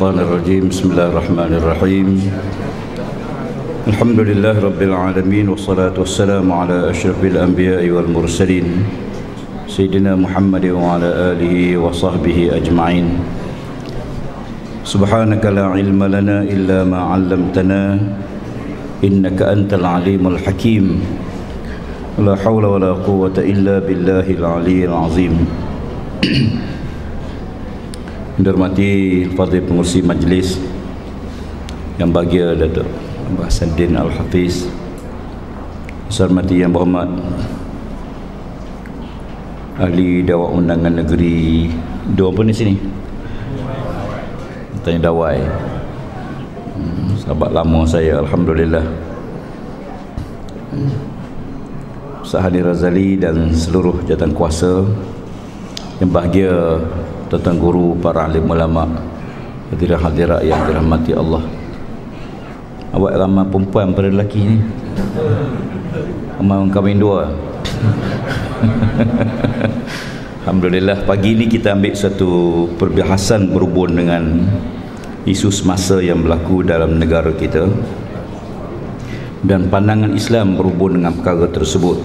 الشيطان الرجيم. بسم الله الرحمن الرحيم. الحمد لله رب العالمين والصلاة والسلام على أشرف الأنبياء والمرسلين سيدنا محمد وعلى آله وصحبه أجمعين. سبحانك لا علم لنا إلا ما علمتنا إنك أنت العليم الحكيم. لا حول ولا قوة إلا بالله العلي العظيم. Dirmati Fadil Pengurusi Majlis Yang bahagia Datuk Abah Sandin Al-Hafiz Sarmati yang berhormat Ahli Dawak Undangan Negeri Dua pun di sini. Tanya Dawai. Hmm, Sahabat lama saya Alhamdulillah. Sahadi Razali dan seluruh jatan kuasa Yang bahagia tuan guru para alim ulama hadirat hadirat yang dirahmati Allah. Awak ramai perempuan pada lelaki ni. Ramai orang kahwin dua. Alhamdulillah pagi ni kita ambil satu perbahasan berhubung dengan isu semasa yang berlaku dalam negara kita. Dan pandangan Islam berhubung dengan perkara tersebut.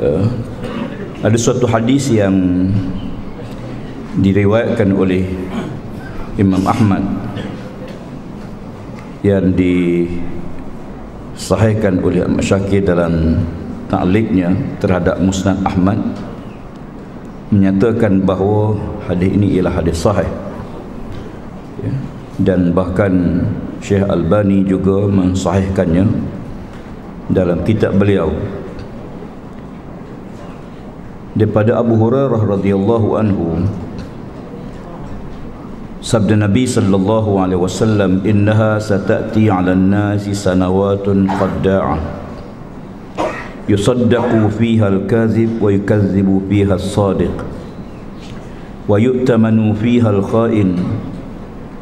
Uh, ada suatu hadis yang diriwayatkan oleh Imam Ahmad yang disahihkan oleh Ahmad Syakir dalam ta'liqnya terhadap Musnad Ahmad menyatakan bahawa hadis ini ialah hadis sahih ya. dan bahkan Syekh Albani juga mensahihkannya dalam kitab beliau daripada Abu Hurairah radhiyallahu anhu sabda Nabi sallallahu alaihi wasallam innaha satati 'ala an-nasi sanawatun qadda'ah yusaddaqu fiha al-kadhib wa yukazzibu fiha as-sadiq wa yu'tamanu fiha al-kha'in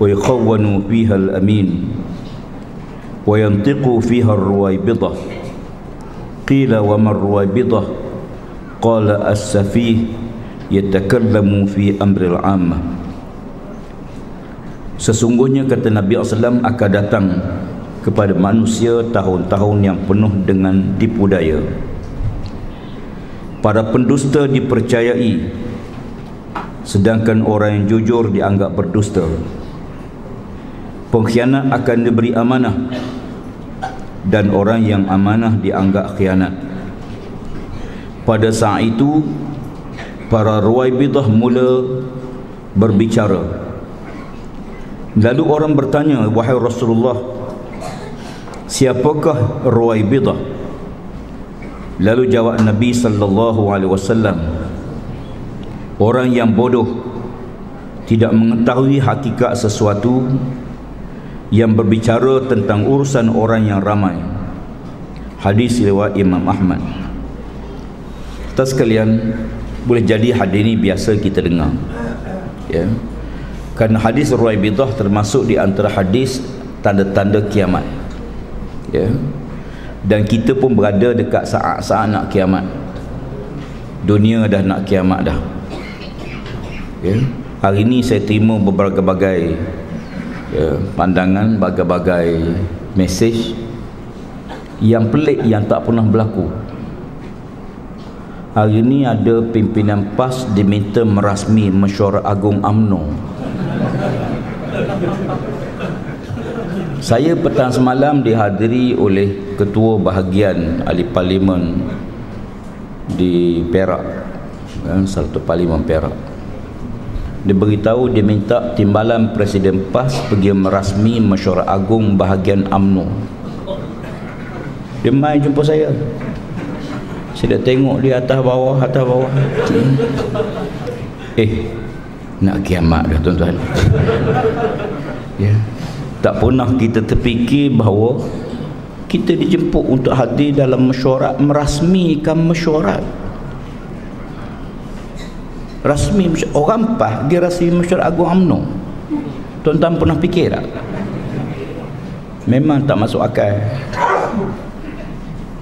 wa yukhawwanu fiha al-amin wa yantiqu fiha ar-ruwaybidah qila wa ma ar-ruwaybidah qala as-safih yatakallamu fi amril ammah sesungguhnya kata Nabi SAW akan datang kepada manusia tahun-tahun yang penuh dengan tipu daya. Para pendusta dipercayai sedangkan orang yang jujur dianggap berdusta. Pengkhianat akan diberi amanah dan orang yang amanah dianggap khianat pada saat itu para ruwaibidah mula berbicara. Lalu orang bertanya wahai Rasulullah siapakah ruwaibidah lalu jawab Nabi sallallahu alaihi wasallam orang yang bodoh tidak mengetahui hakikat sesuatu yang berbicara tentang urusan orang yang ramai. Hadis riwayat Imam Ahmad kita sekalian boleh jadi hadis ini biasa kita dengar. Ya. Kerana hadis Ruwaibidah termasuk di antara hadis tanda-tanda kiamat. Ya. Dan kita pun berada dekat saat-saat nak kiamat. Dunia dah nak kiamat dah. Ya. Hari ini saya terima berbagai-bagai ya, pandangan bagai-bagai mesej yang pelik yang tak pernah berlaku Hari ini ada pimpinan PAS diminta merasmi mesyuarat agung AMNO. Saya petang semalam dihadiri oleh ketua bahagian ahli parlimen di Perak. Kan, satu parlimen Perak. Dia beritahu dia minta timbalan Presiden PAS pergi merasmi mesyuarat agung bahagian AMNO. Dia mai jumpa saya. Saya dah tengok dia atas bawah atas bawah. Eh nak kiamat dah tuan-tuan. Ya. Tak pernah kita terfikir bahawa kita dijemput untuk hadir dalam mesyuarat merasmikan mesyuarat. Rasmi orang pah dia rasmi mesyuarat agung UMNO tuan-tuan pernah fikir tak? Memang tak masuk akal.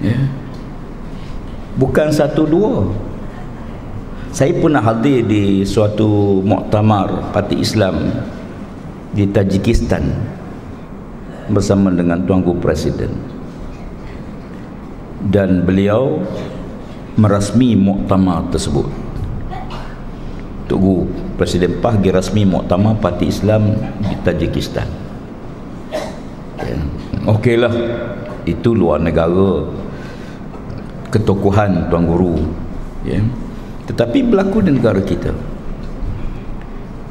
Ya bukan satu dua. Saya pernah hadir di suatu muktamar parti Islam di Tajikistan bersama dengan tuanku presiden. Dan beliau merasmi muktamar tersebut. Tugu Presiden Pah pergi rasmi muktamar parti Islam di Tajikistan. Ya. okeylah. Itu luar negara ketokohan tuan guru ya. Tetapi berlaku di negara kita.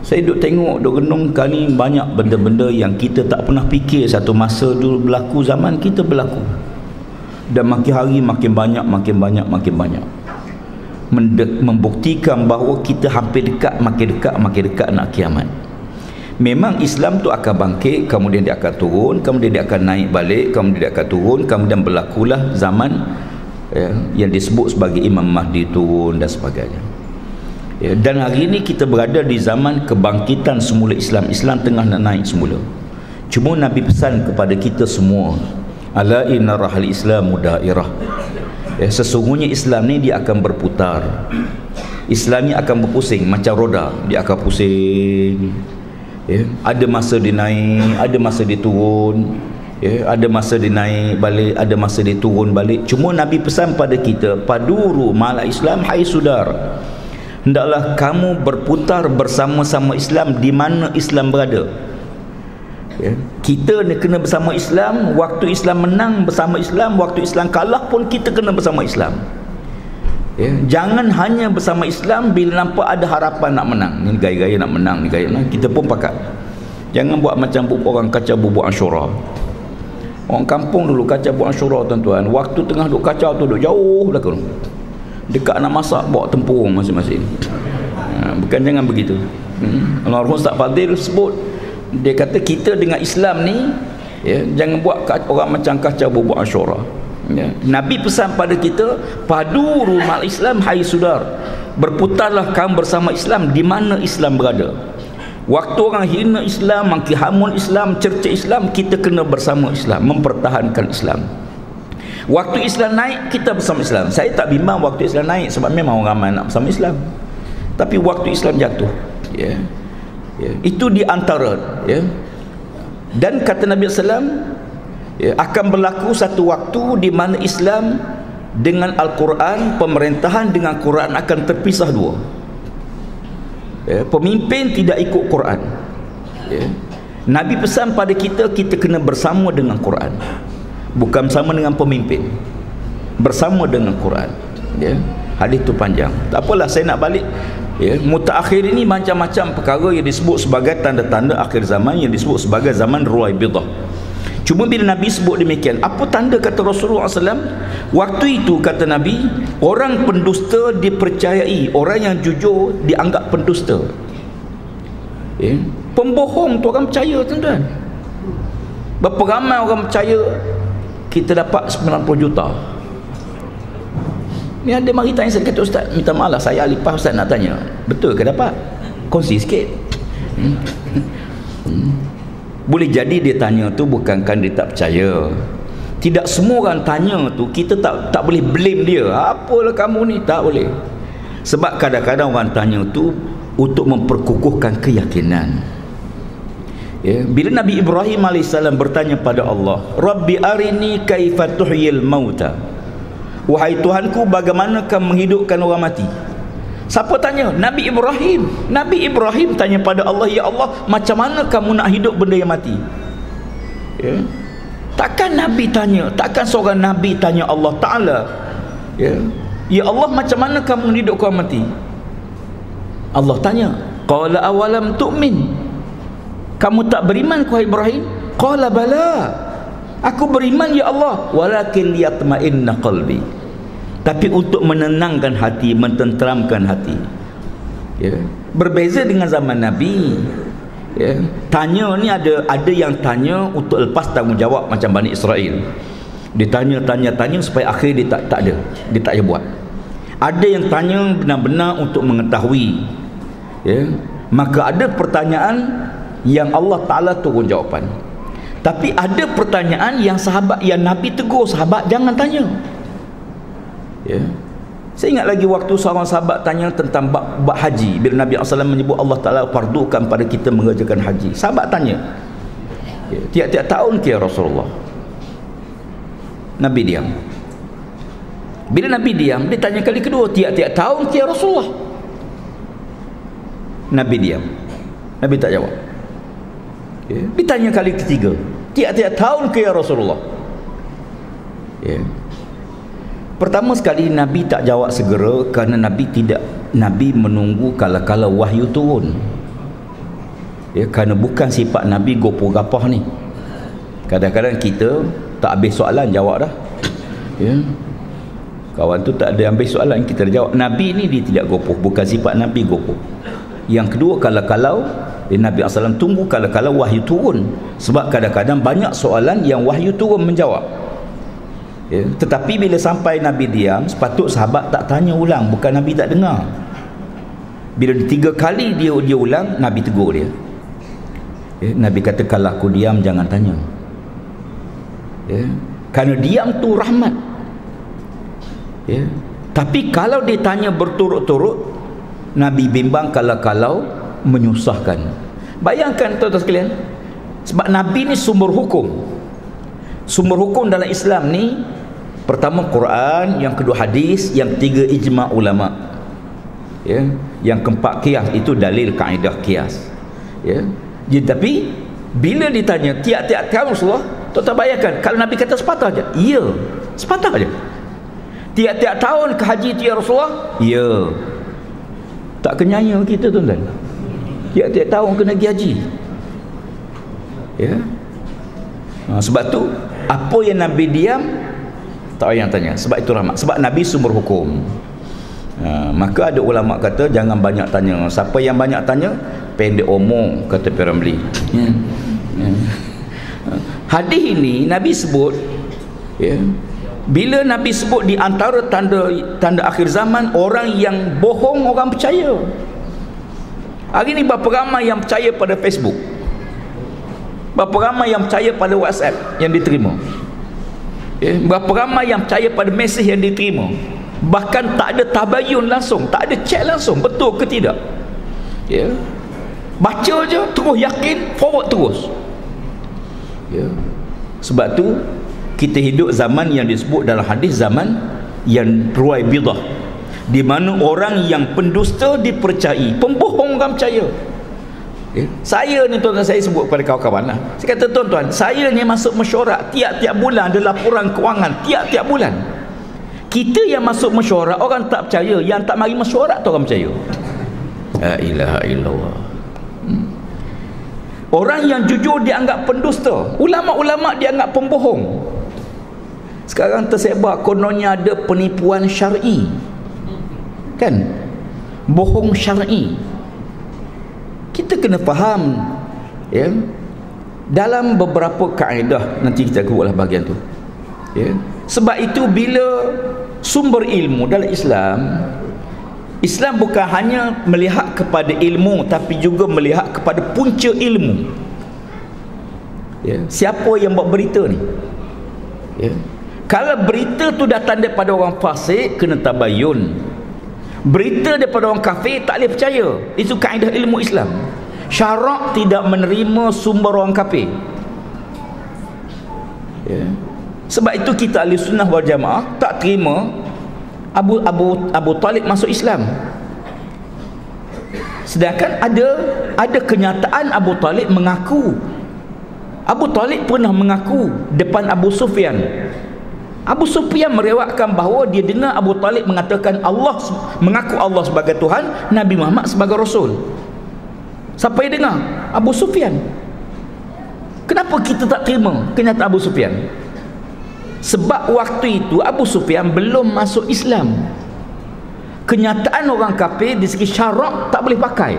Saya duduk tengok duduk renung kali banyak benda-benda yang kita tak pernah fikir satu masa dulu berlaku zaman kita berlaku. Dan makin hari makin banyak makin banyak makin banyak. Membuktikan bahawa kita hampir dekat makin dekat makin dekat nak kiamat. Memang Islam tu akan bangkit kemudian dia akan turun kemudian dia akan naik balik kemudian dia akan turun kemudian berlakulah zaman ya, yang disebut sebagai Imam Mahdi turun dan sebagainya. Ya, dan hari ini kita berada di zaman kebangkitan semula Islam. Islam tengah nak naik semula. Cuma Nabi pesan kepada kita semua ala inna rahal islamu dairah. Ya, sesungguhnya Islam ni dia akan berputar. Islam ni akan berpusing macam roda. Dia akan pusing. Ya, ada masa dia naik ada masa dia turun ya, ada masa dia naik balik ada masa dia turun balik. Cuma Nabi pesan pada kita paduru mala Islam hai sudar. Hendaklah kamu berputar bersama-sama Islam di mana Islam berada. Ya. kita kena bersama Islam waktu Islam menang bersama Islam waktu Islam kalah pun kita kena bersama Islam. Ya. jangan hanya bersama Islam bila nampak ada harapan nak menang. Ni gaya-gaya nak menang ni gaya nak kita pun pakat. Jangan buat macam orang kacau bubuk asyura Orang kampung dulu kacau buat asyura tuan-tuan. Waktu tengah duk kacau tu duk jauh belakang. Dekat nak masak bawa tempurung masing-masing. Ha, bukan jangan begitu. Hmm. Allah Ustaz Fadil sebut dia kata kita dengan Islam ni ya, jangan buat orang macam kacau bubuk asyura. Ya. Nabi pesan pada kita padu rumah Islam hai sudar berputarlah kamu bersama Islam di mana Islam berada Waktu orang hina Islam, maki hamun Islam, cerca Islam, kita kena bersama Islam, mempertahankan Islam. Waktu Islam naik, kita bersama Islam. Saya tak bimbang waktu Islam naik sebab memang orang ramai nak bersama Islam. Tapi waktu Islam jatuh, ya. ya. Itu di antara, ya. Dan kata Nabi sallam, ya, akan berlaku satu waktu di mana Islam dengan Al-Quran, pemerintahan dengan Quran akan terpisah dua ya, pemimpin tidak ikut Quran ya. Nabi pesan pada kita kita kena bersama dengan Quran bukan bersama dengan pemimpin bersama dengan Quran ya. hadis tu panjang tak apalah saya nak balik ya. mutaakhir ini macam-macam perkara yang disebut sebagai tanda-tanda akhir zaman yang disebut sebagai zaman ruai bidah Cuma bila Nabi sebut demikian, apa tanda kata Rasulullah SAW? Waktu itu kata Nabi, orang pendusta dipercayai, orang yang jujur dianggap pendusta. Eh? Pembohong tu orang percaya tuan-tuan. Berapa ramai orang percaya kita dapat 90 juta. Ni ada mari tanya saya kata ustaz, minta maaf lah saya alipah ustaz nak tanya. Betul ke dapat? Kongsi sikit. Hmm. Boleh jadi dia tanya tu bukan kan dia tak percaya? Tidak semua orang tanya tu kita tak tak boleh blame dia. Apalah kamu ni? Tak boleh. Sebab kadang-kadang orang tanya tu untuk memperkukuhkan keyakinan. Ya bila Nabi Ibrahim AS bertanya pada Allah Rabbi arini kaifa tuhyil mauta? Wahai Tuhanku bagaimana kamu menghidupkan orang mati Siapa tanya? Nabi Ibrahim. Nabi Ibrahim tanya pada Allah, "Ya Allah, macam mana kamu nak hidup benda yang mati?" Ya. Takkan Nabi tanya, takkan seorang Nabi tanya Allah Taala, ya. Ya Allah, macam mana kamu hidup kau mati? Allah tanya, "Qala awalam tu'min?" Kamu tak beriman kau Ibrahim? Qala bala. Aku beriman ya Allah, walakin liyatma'inna qalbi tapi untuk menenangkan hati mententeramkan hati. Ya. Berbeza dengan zaman nabi. Ya. Tanya ni ada ada yang tanya untuk lepas tanggungjawab macam Bani Israel. Ditanya tanya tanya supaya akhir dia tak tak ada. Dia tak payah buat. Ada yang tanya benar-benar untuk mengetahui. Ya. Maka ada pertanyaan yang Allah Taala turun jawapan. Tapi ada pertanyaan yang sahabat yang nabi tegur sahabat jangan tanya ya. Saya ingat lagi waktu seorang sahabat tanya tentang bab, bab haji. Bila Nabi SAW menyebut Allah Ta'ala fardukan pada kita mengerjakan haji. Sahabat tanya. Ya, tiap-tiap tahun ke Rasulullah? Nabi diam. Bila Nabi diam dia tanya kali kedua tiap-tiap tahun ke Rasulullah? Nabi diam. Nabi tak jawab. Ya. ditanya kali ketiga. Tiap-tiap tahun ke Rasulullah? Ya Pertama sekali Nabi tak jawab segera kerana Nabi tidak Nabi menunggu kala-kala wahyu turun. Ya kerana bukan sifat Nabi gopoh gapah ni. Kadang-kadang kita tak habis soalan jawab dah. Ya. Kawan tu tak ada ambil soalan kita dah jawab. Nabi ni dia tidak gopoh, bukan sifat Nabi gopoh. Yang kedua kalau-kalau eh, Nabi SAW tunggu kalau-kalau wahyu turun sebab kadang-kadang banyak soalan yang wahyu turun menjawab ya. tetapi bila sampai Nabi diam sepatut sahabat tak tanya ulang bukan Nabi tak dengar bila tiga kali dia dia ulang Nabi tegur dia ya. Nabi kata kalau aku diam jangan tanya ya. kerana diam tu rahmat ya. tapi kalau dia tanya berturut-turut Nabi bimbang kalau-kalau menyusahkan bayangkan tuan-tuan sekalian sebab Nabi ni sumber hukum sumber hukum dalam Islam ni pertama Quran yang kedua hadis yang ketiga ijma ulama. Ya yang keempat kias itu dalil kaedah kias ya jadi tapi bila ditanya tiap-tiap tahun Rasulullah? Tak bayangkan kalau Nabi kata sepatah aja ya sepatah aja. Tiap-tiap tahun ke haji tu ya Rasulullah? Ya. Tak kenyanya kita tuan-tuan. Tiap-tiap tahun kena pergi haji. Ya. Ha, sebab tu apa yang Nabi diam tak payah tanya. Sebab itu rahmat. Sebab Nabi sumber hukum. Ha, maka ada ulama kata jangan banyak tanya. Siapa yang banyak tanya pendek omong kata Piramli ya. ya. hadis ini Nabi sebut ya, bila Nabi sebut di antara tanda tanda akhir zaman orang yang bohong orang percaya. Hari ini berapa ramai yang percaya pada Facebook? Berapa ramai yang percaya pada WhatsApp yang diterima ya, berapa ramai yang percaya pada mesej yang diterima? Bahkan tak ada tabayun langsung tak ada cek langsung betul ke tidak? Ya. Baca je terus yakin forward terus. Ya. Sebab tu kita hidup zaman yang disebut dalam hadis zaman yang ruai bidah. Di mana orang yang pendusta dipercayai pembohong orang percaya Eh? Saya ni tuan-tuan saya sebut kepada kawan-kawan lah. Saya kata tuan-tuan, saya ni masuk mesyuarat tiap-tiap bulan ada laporan kewangan tiap-tiap bulan. Kita yang masuk mesyuarat orang tak percaya, yang tak mari mesyuarat tu orang percaya. La ilaha illallah. Hmm. Orang yang jujur dianggap pendusta, ulama-ulama dianggap pembohong. Sekarang tersebar kononnya ada penipuan syar'i. Kan? Bohong syar'i kita kena faham ya. Dalam beberapa kaedah nanti kita keluarlah bahagian tu ya. Sebab itu bila sumber ilmu dalam Islam Islam bukan hanya melihat kepada ilmu tapi juga melihat kepada punca ilmu. Ya siapa yang buat berita ni? Ya. Kalau berita tu datang daripada orang fasik kena tabayun berita daripada orang kafir tak boleh percaya. Itu kaedah ilmu Islam. Syarak tidak menerima sumber orang kafir. Ya. sebab itu kita ahli sunnah wal jamaah tak terima Abu Abu Abu Talib masuk Islam. Sedangkan ada ada kenyataan Abu Talib mengaku. Abu Talib pernah mengaku depan Abu Sufyan Abu Sufyan merewakkan bahawa dia dengar Abu Talib mengatakan Allah mengaku Allah sebagai Tuhan, Nabi Muhammad sebagai Rasul. Siapa yang dengar? Abu Sufyan. Kenapa kita tak terima kenyataan Abu Sufyan? Sebab waktu itu Abu Sufyan belum masuk Islam. Kenyataan orang kafir di segi syarak tak boleh pakai.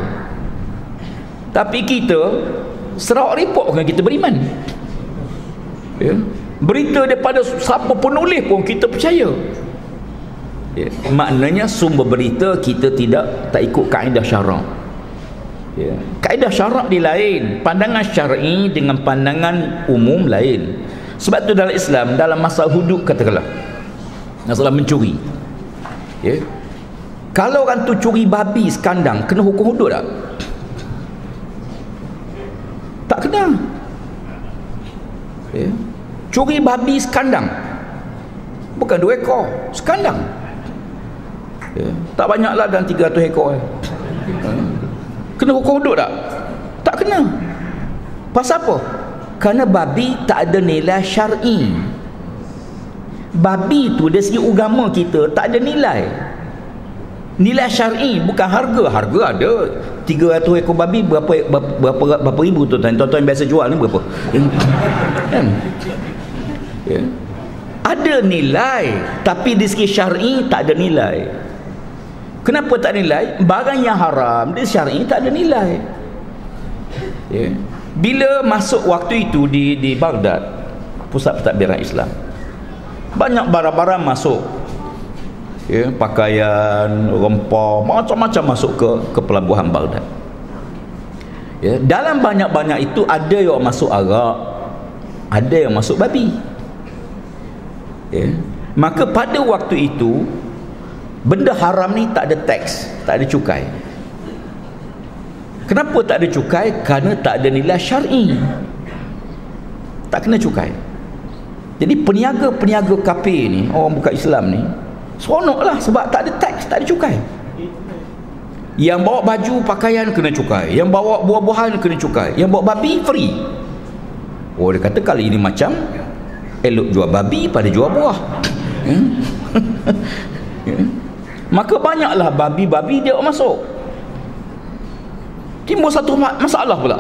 Tapi kita serak report kan kita beriman. Ya berita daripada siapa penulis pun kita percaya ya. maknanya sumber berita kita tidak tak ikut kaedah syarak ya. kaedah syarak di lain pandangan syar'i dengan pandangan umum lain sebab tu dalam Islam dalam masa hudud katakanlah masalah mencuri ya kalau orang tu curi babi sekandang kena hukum hudud tak tak kena ya curi babi sekandang. Bukan dua ekor sekandang. Ya. tak banyaklah dalam 300 ekor ya. kena hukum hudud tak? Tak kena. Pasal apa? Kerana babi tak ada nilai syar'i. Babi tu dari segi agama kita tak ada nilai. Nilai syar'i bukan harga. Harga ada. 300 ekor babi berapa berapa berapa, berapa ribu tu? Tuan-tuan biasa jual ni berapa? Kan ya. ada nilai tapi di segi syar'i tak ada nilai. Kenapa tak ada nilai? Barang yang haram di syar'i tak ada nilai. Ya. Bila masuk waktu itu di di Baghdad pusat pentadbiran Islam banyak barang-barang masuk. Ya pakaian rempah macam-macam masuk ke ke pelabuhan Baghdad. Ya dalam banyak-banyak itu ada yang masuk arak ada yang masuk babi ya maka pada waktu itu benda haram ni tak ada teks tak ada cukai Kenapa tak ada cukai? Kerana tak ada nilai syar'i. Tak kena cukai. Jadi peniaga-peniaga kafir ni, orang bukan Islam ni, seronoklah sebab tak ada teks, tak ada cukai. Yang bawa baju, pakaian kena cukai. Yang bawa buah-buahan kena cukai. Yang bawa babi free. Oh dia kata kali ini macam elok jual babi pada jual buah. Hmm? Maka banyaklah babi-babi dia masuk timbul satu masalah pula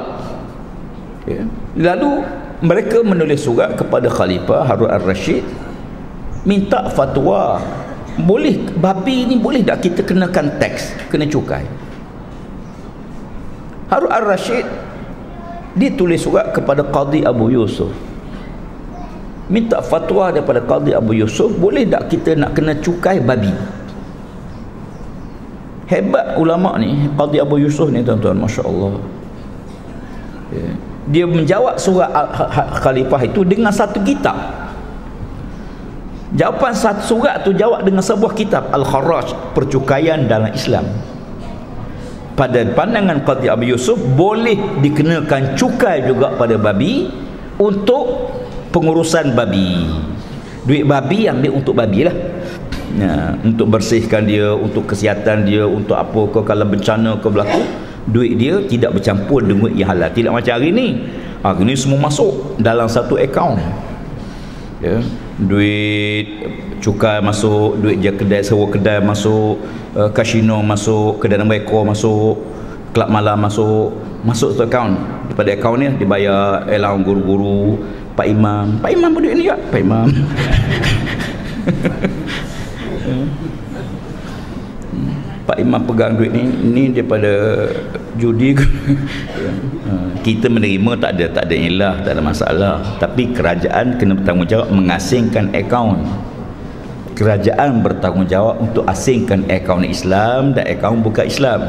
ya. lalu mereka menulis surat kepada Khalifah Harun al-Rashid minta fatwa boleh babi ni boleh tak kita kenakan teks kena cukai Harun al-Rashid dia tulis surat kepada Qadi Abu Yusuf minta fatwa daripada Qadi Abu Yusuf boleh tak kita nak kena cukai babi? Hebat ulama ni Qadi Abu Yusuf ni tuan-tuan masya-Allah. Ya. dia menjawab surat khalifah itu dengan satu kitab. Jawapan satu surat tu jawab dengan sebuah kitab Al-Kharaj percukaian dalam Islam. Pada pandangan Qadi Abu Yusuf boleh dikenakan cukai juga pada babi untuk pengurusan babi. Duit babi ambil untuk babi lah. Ya, untuk bersihkan dia untuk kesihatan dia untuk apa ke kalau bencana ke berlaku duit dia tidak bercampur dengan duit yang halal. Tidak macam hari ni. Hari ni semua masuk dalam satu akaun. Ya duit cukai masuk duit dia kedai sewa kedai masuk uh, kasino masuk kedai nombor ekor masuk kelab malam masuk. Masuk satu akaun. Daripada akaun ni dibayar elang guru-guru pak imam. Pak imam pun duit ni juga. Pak imam. Pak Imam pegang duit ni ni daripada judi ha, kita menerima tak ada tak ada ilah tak ada masalah. Tapi kerajaan kena bertanggungjawab mengasingkan akaun. Kerajaan bertanggungjawab untuk asingkan akaun Islam dan akaun bukan Islam.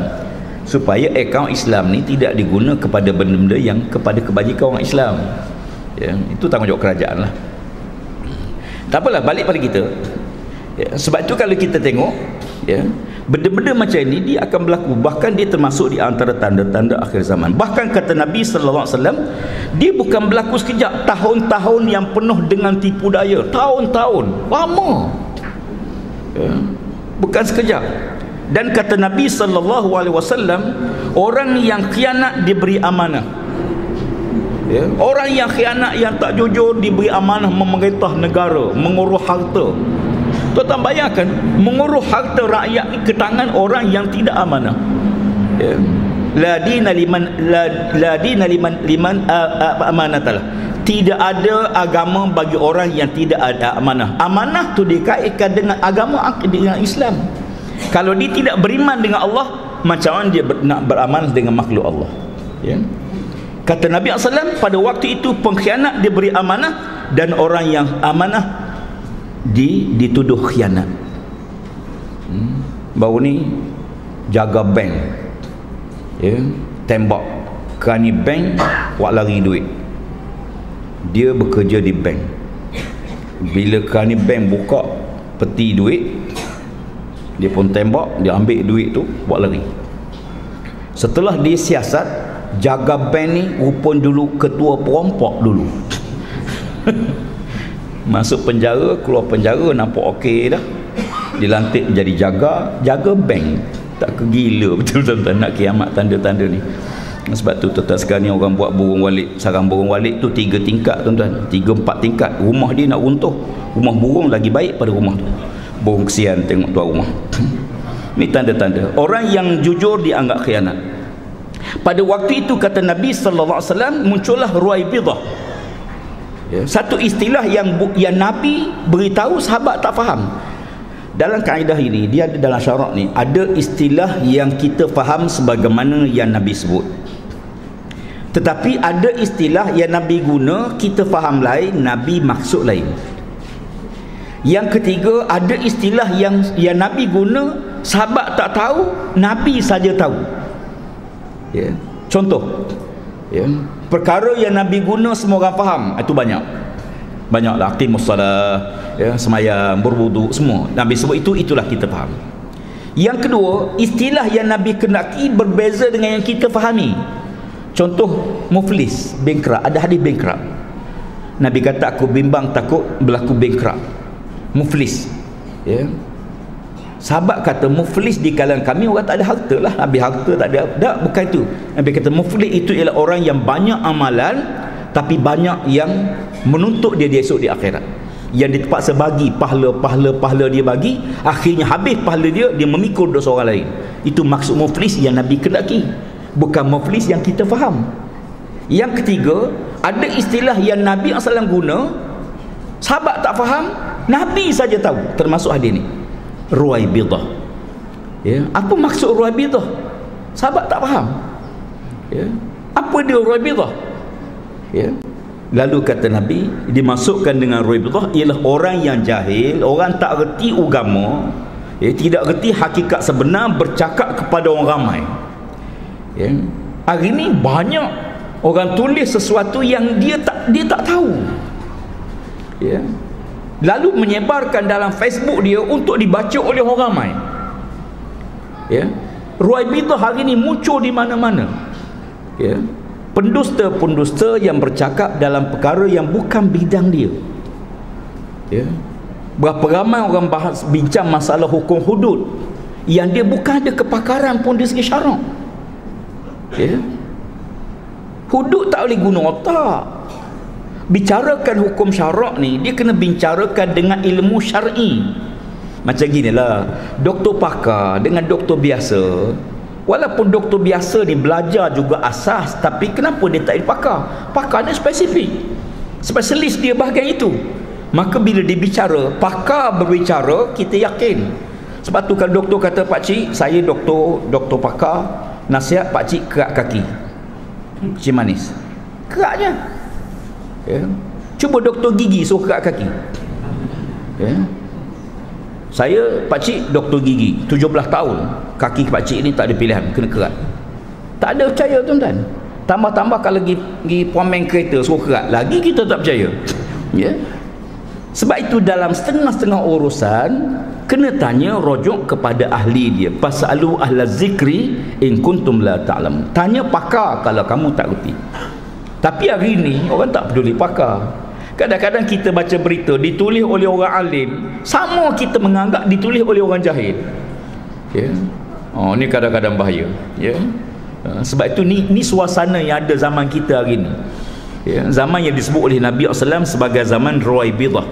Supaya akaun Islam ni tidak diguna kepada benda-benda yang kepada kebajikan orang Islam ya, itu tanggungjawab kerajaan lah. Tak apalah balik pada kita. Ya, sebab itu kalau kita tengok ya benda-benda macam ini dia akan berlaku. Bahkan dia termasuk di antara tanda-tanda akhir zaman. Bahkan kata Nabi sallallahu alaihi wasallam dia bukan berlaku sekejap tahun-tahun yang penuh dengan tipu daya. Tahun-tahun lama. Ya. bukan sekejap. Dan kata Nabi sallallahu alaihi wasallam orang yang khianat diberi amanah ya. orang yang khianat yang tak jujur diberi amanah memerintah negara mengurus harta Tuan-tuan bayangkan menguruh harta rakyat ni ke tangan orang yang tidak amanah. Ya. La dina liman la, la dina liman liman amanatalah. Tidak ada agama bagi orang yang tidak ada amanah. Amanah tu dikaitkan dengan agama dengan Islam. Kalau dia tidak beriman dengan Allah, macam mana dia ber, nak beramal dengan makhluk Allah? Ya. Kata Nabi SAW pada waktu itu pengkhianat diberi amanah dan orang yang amanah di dituduh khianat. Hmm. baru ni jaga bank. Ya. Tembak kerani bank buat lari duit. Dia bekerja di bank. Bila kerani bank buka peti duit dia pun tembak dia ambil duit tu buat lari. Setelah dia siasat jaga bank ni rupa dulu ketua perompak dulu. Masuk penjara keluar penjara nampak okey dah. Dilantik menjadi jaga jaga bank. Tak kegila betul tuan-tuan nak kiamat tanda-tanda ni. Sebab tu tuan sekarang ni orang buat burung walik. Sarang burung walik tu tiga tingkat tuan-tuan. Tiga empat tingkat. Rumah dia nak runtuh. Rumah burung lagi baik pada rumah tu. Burung kesian tengok tuan rumah. Ni tanda-tanda. Orang yang jujur dianggap khianat pada waktu itu kata Nabi sallallahu alaihi wasallam muncullah ruaibidah ya, satu istilah yang yang Nabi beritahu sahabat tak faham. Dalam kaedah ini dia ada dalam syarak ni ada istilah yang kita faham sebagaimana yang Nabi sebut. Tetapi ada istilah yang Nabi guna kita faham lain Nabi maksud lain. Yang ketiga ada istilah yang yang Nabi guna sahabat tak tahu Nabi saja tahu ya contoh ya perkara yang Nabi guna semua orang faham itu banyak banyaklah aqimus salah ya semayang berwuduk semua Nabi sebut itu itulah kita faham yang kedua istilah yang Nabi kenaki berbeza dengan yang kita fahami Contoh muflis, bankrupt, ada hadis bankrupt. Nabi kata aku bimbang takut berlaku bankrupt. Muflis. Ya. Sahabat kata muflis di kalangan kami orang tak ada harta lah. Nabi harta tak ada. Tak, bukan itu. Nabi kata muflis itu ialah orang yang banyak amalan tapi banyak yang menuntut dia, dia esok di akhirat. Yang terpaksa bagi pahala-pahala-pahala dia bagi, akhirnya habis pahala dia, dia memikul dosa orang lain. Itu maksud muflis yang Nabi kendaki bukan muflis yang kita faham yang ketiga ada istilah yang Nabi SAW guna sahabat tak faham Nabi saja tahu termasuk hadis ni ruaibidah ya apa maksud ruaibidah sahabat tak faham ya apa dia ruaibidah ya lalu kata Nabi dimasukkan dengan ruaibidah ialah orang yang jahil orang tak reti agama ya tidak reti hakikat sebenar bercakap kepada orang ramai ya. hari ni banyak orang tulis sesuatu yang dia tak dia tak tahu ya. Lalu menyebarkan dalam Facebook dia untuk dibaca oleh orang ramai ya. Ruai Bita hari ni muncul di mana-mana ya. pendusta-pendusta yang bercakap dalam perkara yang bukan bidang dia ya. berapa ramai orang bahas bincang masalah hukum hudud yang dia bukan ada kepakaran pun di segi syarak ya. hudud tak boleh guna otak bicarakan hukum syarak ni dia kena bicarakan dengan ilmu syar'i. Macam gini lah doktor pakar dengan doktor biasa. Walaupun doktor biasa ni belajar juga asas tapi kenapa dia tak pakar pakar ni spesifik. Spesialis dia bahagian itu. Maka bila dia bicara pakar berbicara kita yakin. Sebab tu kalau doktor kata pak cik saya doktor doktor pakar. Nasihat pak cik kerak kaki. Cik manis. Keraknya ya. cuba doktor gigi suruh kerak kaki. Ya. saya pak cik doktor gigi. 17 tahun. Kaki pak cik ni tak ada pilihan kena kerak. Tak ada percaya tuan-tuan. Tambah-tambah kalau pergi, pergi pomen kereta suruh kerak. Lagi kita tak percaya. Ya. sebab itu dalam setengah-setengah urusan kena tanya rujuk kepada ahli dia. Fasalu ahla zikri in kuntum la ta'lam tanya pakar kalau kamu tak reti tapi hari ini orang tak peduli pakar. Kadang-kadang kita baca berita ditulis oleh orang alim sama kita menganggap ditulis oleh orang jahil. Ya. Oh ni kadang-kadang bahaya. Ya. Ha, sebab itu ni ni suasana yang ada zaman kita hari ini ya zaman yang disebut oleh Nabi SAW sebagai zaman ruaibidah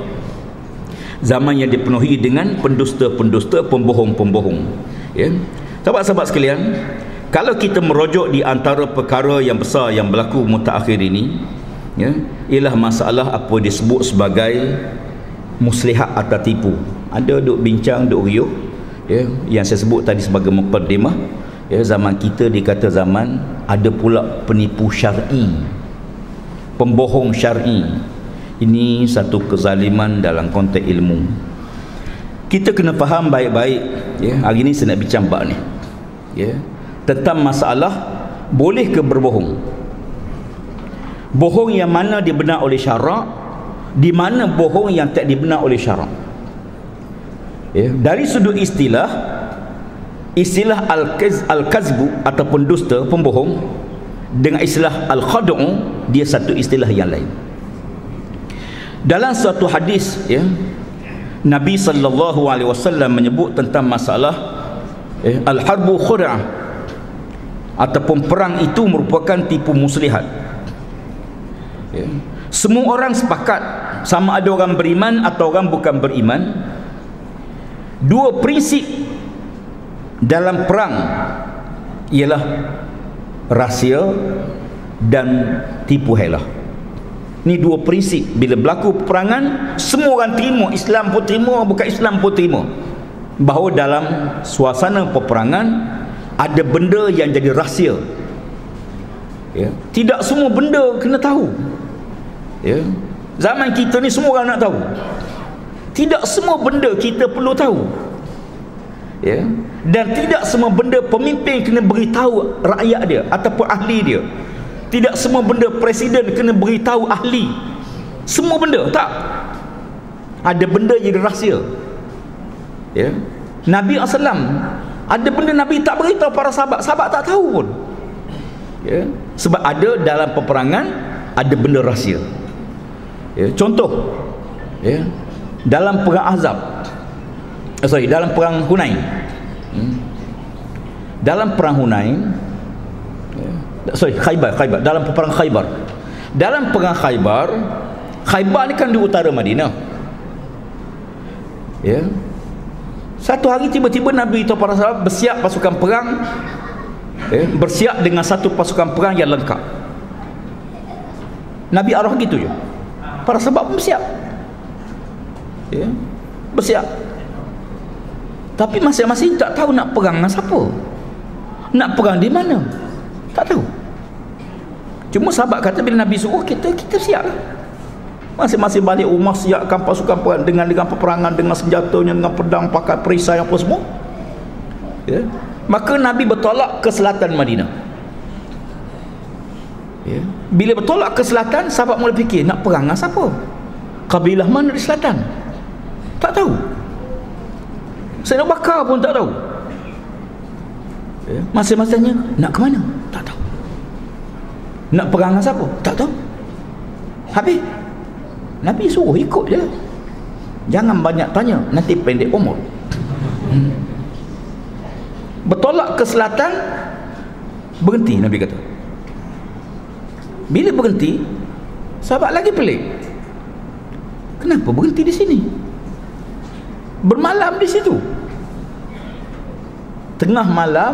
zaman yang dipenuhi dengan pendusta-pendusta pembohong-pembohong. Ya. Sahabat-sahabat sekalian kalau kita merujuk di antara perkara yang besar yang berlaku mutakhir ini ya ialah masalah apa disebut sebagai muslihat atau tipu. Ada duk bincang duk riuh ya yang saya sebut tadi sebagai mukaddimah ya zaman kita dikata zaman ada pula penipu syar'i pembohong syar'i. Ini satu kezaliman dalam konteks ilmu. Kita kena faham baik-baik ya. Hari ni saya nak bincang bab ni ya tentang masalah boleh ke berbohong? Bohong yang mana dibenar oleh syarak di mana bohong yang tak dibenar oleh syarak ya dari sudut istilah istilah al-kaz al-kazbu ataupun dusta pembohong dengan istilah al-khad'u dia satu istilah yang lain. Dalam suatu hadis ya Nabi sallallahu alaihi wasallam menyebut tentang masalah eh, al-harbu khur'ah ataupun perang itu merupakan tipu muslihat. Ya. semua orang sepakat sama ada orang beriman atau orang bukan beriman. Dua prinsip dalam perang ialah rahsia dan tipu helah ni dua prinsip. Bila berlaku peperangan semua orang terima. Islam pun terima bukan Islam pun terima. Bahawa dalam suasana peperangan ada benda yang jadi rahsia. Ya. tidak semua benda kena tahu. Ya. zaman kita ni semua orang nak tahu. Tidak semua benda kita perlu tahu. Ya. Dan tidak semua benda pemimpin kena beritahu rakyat dia ataupun ahli dia. Tidak semua benda presiden kena beritahu ahli. Semua benda tak? Ada benda jadi rahsia. Ya. Nabi SAW ada benda Nabi tak beritahu para sahabat. Sahabat tak tahu pun. Ya. Sebab ada dalam peperangan ada benda rahsia. Ya contoh ya dalam perang azab eh, sorry dalam perang Hunain. Hmm. dalam perang Hunain ya, sorry Khaybar Khaybar. Dalam perang Khaybar. Dalam perang Khaybar Khaybar ni kan di utara Madinah. Ya satu hari tiba-tiba Nabi itu para sahabat bersiap pasukan perang ya, bersiap dengan satu pasukan perang yang lengkap. Nabi arah gitu je. Para sahabat pun bersiap. Ya, bersiap. Tapi masing-masing tak tahu nak perang dengan siapa. Nak perang di mana? Tak tahu. Cuma sahabat kata bila Nabi suruh kita kita siap lah masing-masing balik rumah siapkan pasukan perang dengan dengan peperangan dengan senjatanya dengan pedang pakai perisai apa semua. Ya. maka Nabi bertolak ke selatan Madinah. Ya. bila bertolak ke selatan sahabat mula fikir nak perang dengan siapa? Kabilah mana di selatan? Tak tahu. Sayyidina Bakar pun tak tahu. Ya. masing-masingnya nak ke mana? Tak tahu. Nak perang dengan siapa? Tak tahu. Habis Nabi suruh ikut je. Jangan banyak tanya nanti pendek umur. Hmm. bertolak ke selatan berhenti Nabi kata. Bila berhenti sahabat lagi pelik. Kenapa berhenti di sini? Bermalam di situ. Tengah malam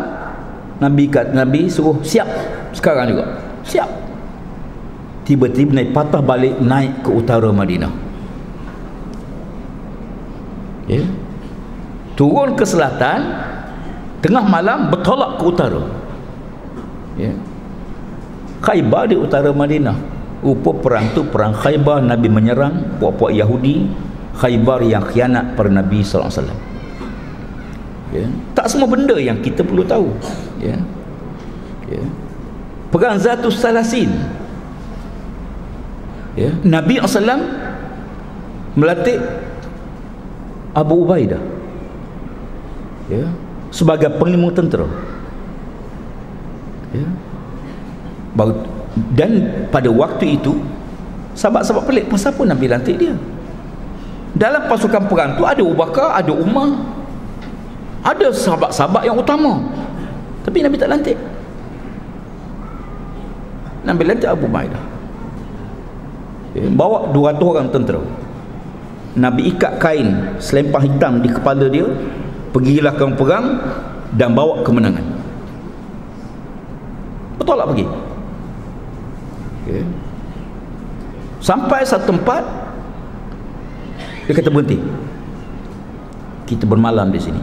Nabi kat Nabi suruh siap sekarang juga. Siap tiba-tiba naik patah balik naik ke utara Madinah ya turun ke selatan tengah malam bertolak ke utara ya Khaybar di utara Madinah rupa perang tu perang Khaybar Nabi menyerang puak-puak Yahudi Khaybar yang khianat pada Nabi wasallam. Ya, tak semua benda yang kita perlu tahu, ya. Ya. Perang Zatus Salasin. Ya, Nabi sallallahu melatih Abu Ubaidah. Ya, sebagai penglima tentera. Ya. Dan pada waktu itu sahabat-sahabat pelik pasal apa Nabi lantik dia? dalam pasukan perang tu ada Ubaka, ada Umar ada sahabat-sahabat yang utama tapi Nabi tak lantik Nabi lantik Abu okay. Bawa 200 orang tentera. Nabi ikat kain selempang hitam di kepala dia pergilah ke perang dan bawa kemenangan. Betul tak pergi? Okay. sampai satu tempat dia kata berhenti. Kita bermalam di sini.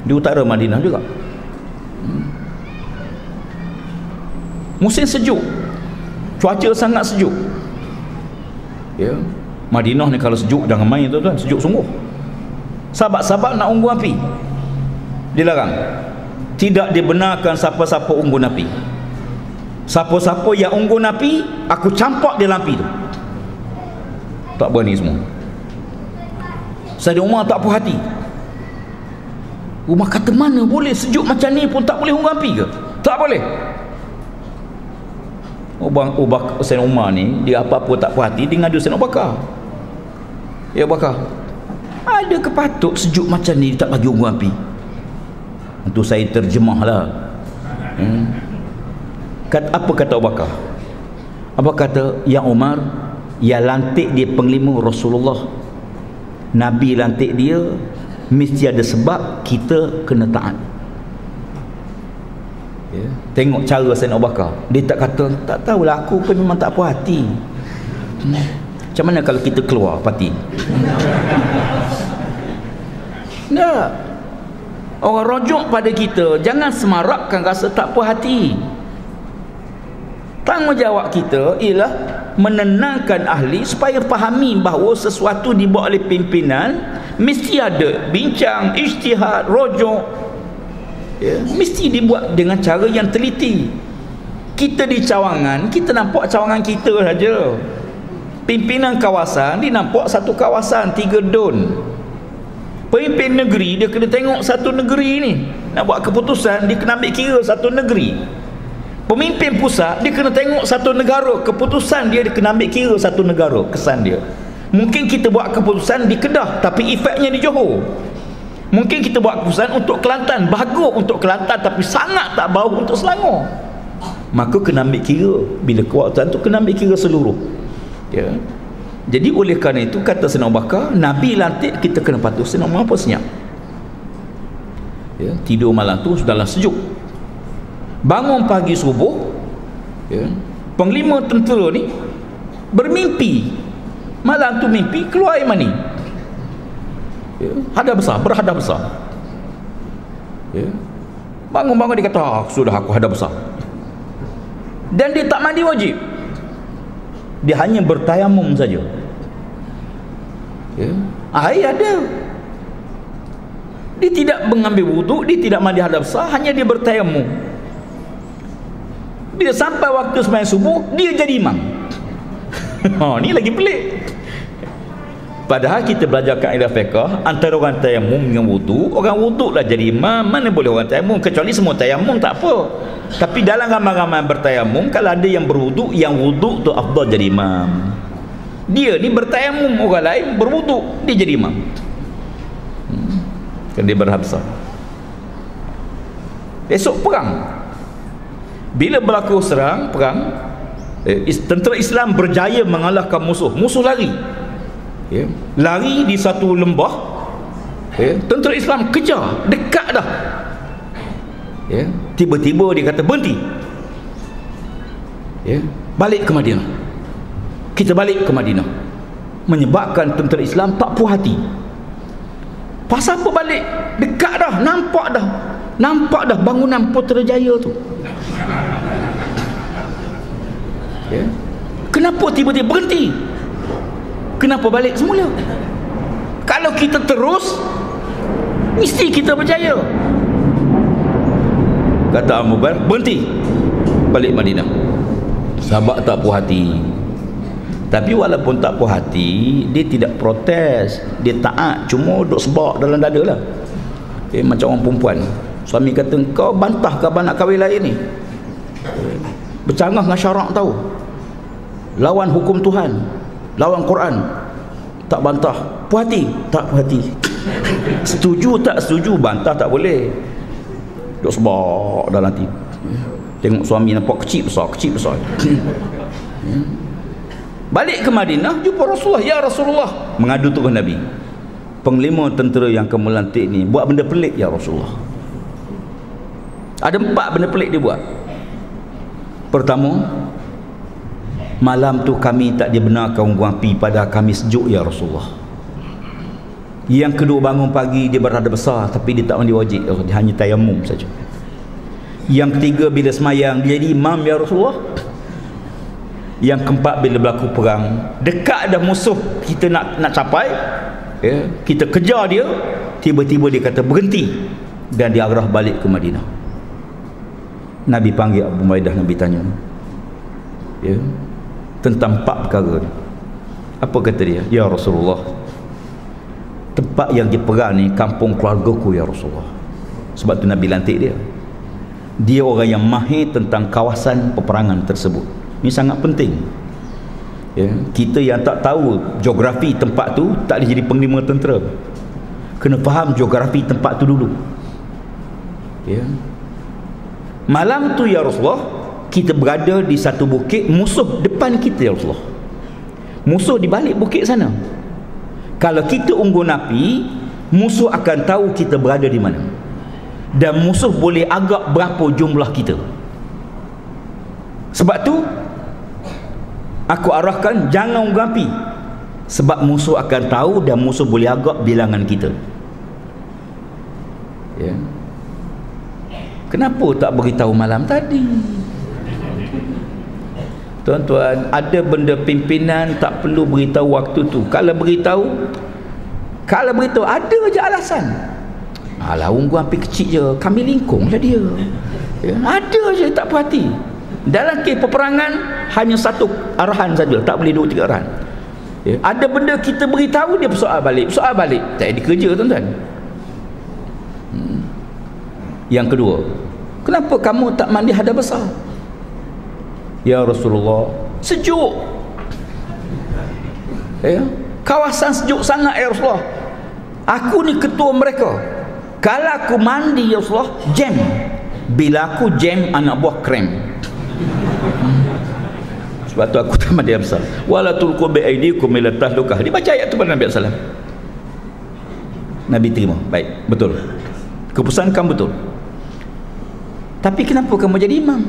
Di utara Madinah juga. Hmm. musim sejuk. Cuaca sangat sejuk ya. Madinah ni kalau sejuk jangan main tu tuan sejuk sungguh. Sahabat-sahabat nak unggun api. Dilarang. Tidak dibenarkan siapa-siapa unggun api siapa-siapa yang unggun api aku campak dalam api tu. Tak berani semua. Sayyidina Umar tak puas hati. Umar kata mana boleh sejuk macam ni pun tak boleh unggang api ke? Tak boleh. Ubang Ubak Sayyid Umar ni dia apa-apa tak puas hati dia ngadu Sayyid Bakar. Ya Bakar. Ada kepatut sejuk macam ni tak bagi unggang api? Untuk saya terjemahlah. Hmm. Kata, apa kata Abu Bakar? Apa kata yang Umar yang lantik dia penglima Rasulullah Nabi lantik dia mesti ada sebab kita kena taat ya. tengok cara Sayyidina Abu Bakar. Dia tak kata tak tahulah aku pun memang tak puas hati. Macam mana kalau kita keluar parti? Tak orang rojok pada kita jangan semarakkan rasa tak puas hati. Tanggungjawab kita ialah menenangkan ahli supaya fahami bahawa sesuatu dibuat oleh pimpinan mesti ada bincang, ijtihad, rojok ya, mesti dibuat dengan cara yang teliti. Kita di cawangan kita nampak cawangan kita saja. Pimpinan kawasan dia nampak satu kawasan tiga don pemimpin negeri dia kena tengok satu negeri ni. Nak buat keputusan dia kena ambil kira satu negeri. Pemimpin pusat dia kena tengok satu negara. Keputusan dia dia kena ambil kira satu negara kesan dia. Mungkin kita buat keputusan di Kedah tapi efeknya di Johor mungkin kita buat keputusan untuk Kelantan. Bagus untuk Kelantan tapi sangat tak bau untuk Selangor. Maka kena ambil kira. Bila kekuatan tu kena ambil kira seluruh. Ya. Jadi oleh kerana itu kata Senang Bakar Nabi lantik kita kena patuh Senang apa senyap? Ya, tidur malam tu sudahlah sejuk. Bangun pagi subuh ya, penglima tentera ni bermimpi. Malam tu mimpi keluar air mani ya, hadap besar berhadap besar. Ya. bangun-bangun dia kata ah, sudah aku hadap besar. Dan dia tak mandi wajib. Dia hanya bertayamum saja. Ya. air ada. Dia tidak mengambil wuduk dia tidak mandi hadap besar hanya dia bertayamum. Bila sampai waktu sembahyang subuh dia jadi imam. Ha ni lagi pelik padahal kita belajar kaedah fiqh antara orang tayamum dengan wudu orang wudu lah jadi imam. Mana boleh orang tayamum kecuali semua tayamum tak apa. Tapi dalam ramai-ramai bertayamum kalau ada yang berwudu yang wudu tu afdal jadi imam. Dia ni bertayamum orang lain berwudu dia jadi imam. Hmm. kan dia berhabsah esok perang. Bila berlaku serang perang eh, tentera Islam berjaya mengalahkan musuh. Musuh lari ya. lari di satu lembah ya. tentera Islam kejar dekat dah ya. tiba-tiba dia kata berhenti ya. balik ke Madinah kita balik ke Madinah menyebabkan tentera Islam tak puas hati pasal apa balik dekat dah nampak dah nampak dah bangunan Putrajaya tu ya. kenapa tiba-tiba berhenti kenapa balik semula? Kalau kita terus mesti kita berjaya kata Abu Bakar berhenti. Balik Madinah. Sahabat tak puas hati. Tapi walaupun tak puas hati dia tidak protes. Dia taat cuma duduk sebab dalam dada lah. Eh, macam orang perempuan. Suami kata kau bantah ke abang nak kahwin lain ni? Bercanggah dengan syarak tahu lawan hukum Tuhan lawan Quran. Tak bantah. Puas hati? Tak puas hati. Setuju tak setuju? Bantah tak boleh. Duk sebab dalam hati. Tengok suami nampak kecil besar kecil besar. Balik ke Madinah jumpa Rasulullah. Ya Rasulullah. Mengadu tu Nabi. Penglima tentera yang kamu lantik ni buat benda pelik ya Rasulullah. Ada empat benda pelik dia buat. Pertama malam tu kami tak dibenarkan buang api pada kami sejuk ya Rasulullah. Yang kedua bangun pagi dia berada besar tapi dia tak mandi wajib. Dia hanya tayamum saja. Yang ketiga bila semayang dia jadi imam ya Rasulullah. Yang keempat bila berlaku perang dekat dah musuh kita nak nak capai ya, kita kejar dia tiba-tiba dia kata berhenti dan dia arah balik ke Madinah. Nabi panggil Abu Maidah Nabi tanya ya tentang empat perkara ni. Apa kata dia? Ya Rasulullah. Tempat yang diperang ni kampung keluarga ku ya Rasulullah. Sebab tu Nabi lantik dia. Dia orang yang mahir tentang kawasan peperangan tersebut. Ini sangat penting. Ya, kita yang tak tahu geografi tempat tu tak boleh jadi penglima tentera. Kena faham geografi tempat tu dulu. Ya. malam tu ya Rasulullah kita berada di satu bukit musuh depan kita ya Rasulullah. Musuh di balik bukit sana. Kalau kita unggun api musuh akan tahu kita berada di mana. Dan musuh boleh agak berapa jumlah kita. Sebab tu aku arahkan jangan unggun api sebab musuh akan tahu dan musuh boleh agak bilangan kita. Ya. Kenapa tak beritahu malam tadi Tuan-tuan, ada benda pimpinan tak perlu beritahu waktu tu. Kalau beritahu, kalau beritahu ada je alasan. Alah, ungguan api kecil je. Kami lingkung lah dia. Ya, ada je tak perhati. Dalam kes peperangan, hanya satu arahan saja. Tak boleh dua tiga arahan. Ya, ada benda kita beritahu, dia bersoal balik. Bersoal balik. Tak ada kerja, tuan-tuan. Hmm. Yang kedua, kenapa kamu tak mandi hadap besar? Ya Rasulullah. Sejuk. Ya. Kawasan sejuk sangat ya Rasulullah. Aku ni ketua mereka. Kalau aku mandi ya Rasulullah Jam. Bila aku jam anak buah krem. Sebab tu aku tak mandi besar. Wala tulku bi'aidikum ila tahlukah Dia baca ayat tu pada Nabi SAW Nabi terima. Baik Betul. Keputusan kamu betul. Tapi kenapa kamu jadi imam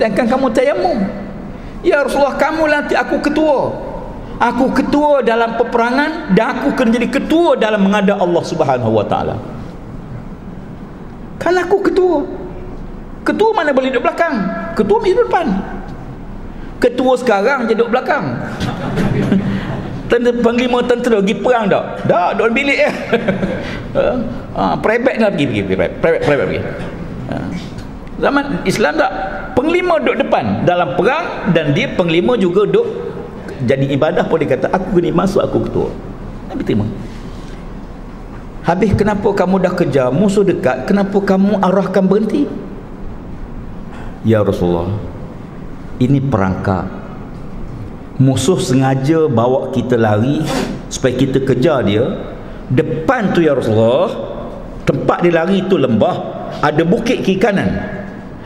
sedangkan kamu tayamum. Ya Rasulullah kamu nanti aku ketua. Aku ketua dalam peperangan dan aku kena jadi ketua dalam menghadap Allah subhanahu wa ta'ala. Kan aku ketua ketua mana boleh duduk belakang? Ketua mesti depan. Ketua sekarang je duduk belakang. Tentera panglima tentera pergi perang tak? Tak duduk bilik ya ha, private nak pergi pergi private. Private, private pergi. Ha. Zaman Islam tak? Penglima duduk depan dalam perang dan dia penglima juga duduk jadi ibadah dia kata aku kena masuk aku ketua. Nabi terima. Habis kenapa kamu dah kejar musuh dekat kenapa kamu arahkan berhenti? Ya Rasulullah ini perangkap. Musuh sengaja bawa kita lari supaya kita kejar dia. Depan tu Ya Rasulullah tempat dia lari tu lembah ada bukit kiri kanan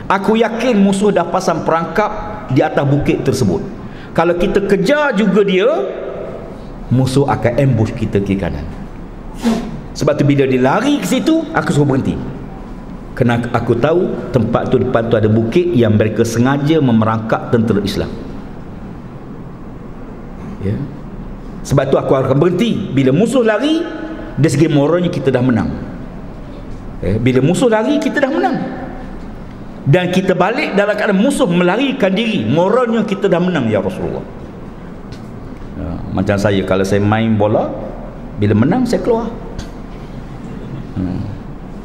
Aku yakin musuh dah pasang perangkap di atas bukit tersebut. Kalau kita kejar juga dia, musuh akan ambush kita ke kanan. Sebab tu bila dia lari ke situ, aku suruh berhenti. Kerana aku tahu tempat tu depan tu ada bukit yang mereka sengaja memerangkap tentera Islam. Ya. Sebab tu aku akan berhenti. Bila musuh lari, dari segi moralnya kita dah menang. Ya. Bila musuh lari, kita dah menang dan kita balik dalam keadaan musuh melarikan diri moralnya kita dah menang ya Rasulullah ya, macam saya kalau saya main bola bila menang saya keluar hmm.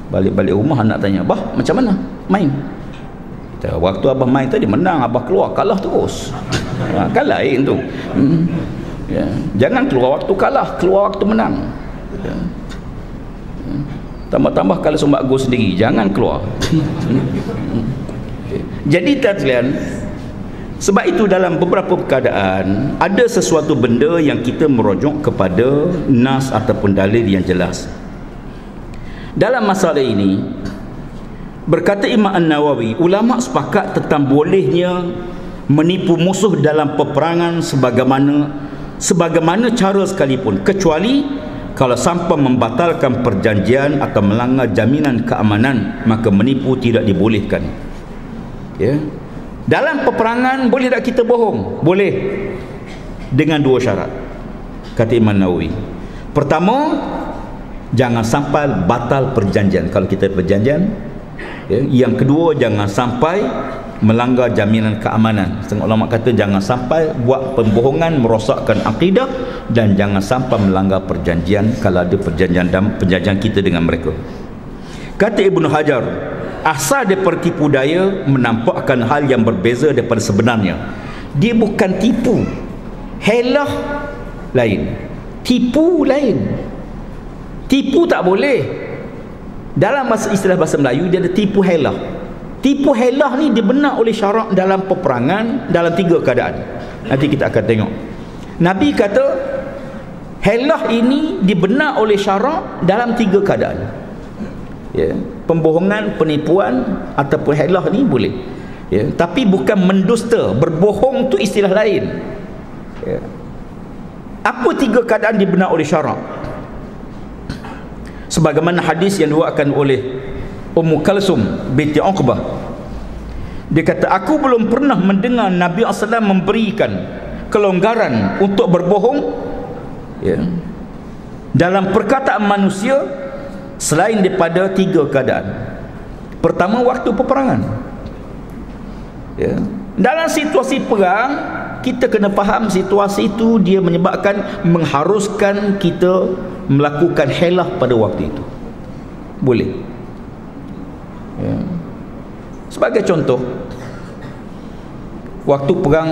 balik-balik rumah anak tanya bah macam mana main waktu abah main tadi menang abah keluar kalah terus ha, kan lain tu hmm. ya. jangan keluar waktu kalah keluar waktu menang ya. Tambah-tambah kalau sumbak go sendiri jangan keluar. Jadi tuan sebab itu dalam beberapa keadaan ada sesuatu benda yang kita merujuk kepada nas ataupun dalil yang jelas. Dalam masalah ini berkata Imam An-Nawawi ulama sepakat tentang bolehnya menipu musuh dalam peperangan sebagaimana sebagaimana cara sekalipun. Kecuali kalau sampai membatalkan perjanjian atau melanggar jaminan keamanan maka menipu tidak dibolehkan. Ya. Dalam peperangan boleh tak kita bohong? Boleh. Dengan dua syarat. Kata Imam Nawawi. Pertama jangan sampai batal perjanjian. Kalau kita perjanjian ya. yang kedua jangan sampai melanggar jaminan keamanan. Setengah ulama kata jangan sampai buat pembohongan merosakkan akidah dan jangan sampai melanggar perjanjian kalau ada perjanjian perjanjian kita dengan mereka. Kata Ibnu Hajar asal daripada tipu daya menampakkan hal yang berbeza daripada sebenarnya. Dia bukan tipu. Helah lain. Tipu lain. Tipu tak boleh. Dalam istilah bahasa Melayu dia ada tipu helah tipu helah ni dibenar oleh syarak dalam peperangan dalam tiga keadaan. Nanti kita akan tengok. Nabi kata helah ini dibenar oleh syarak dalam tiga keadaan. Ya pembohongan penipuan ataupun helah ni boleh. Ya tapi bukan mendusta berbohong tu istilah lain. Ya. Apa tiga keadaan dibenar oleh syarak? Sebagaimana hadis yang diwakilkan oleh Ummu Kalsum binti Uqbah. Dia kata aku belum pernah mendengar Nabi SAW memberikan kelonggaran untuk berbohong. Ya. Dalam perkataan manusia selain daripada tiga keadaan. Pertama waktu peperangan. Ya. Dalam situasi perang kita kena faham situasi itu dia menyebabkan mengharuskan kita melakukan helah pada waktu itu. Boleh ya. sebagai contoh waktu perang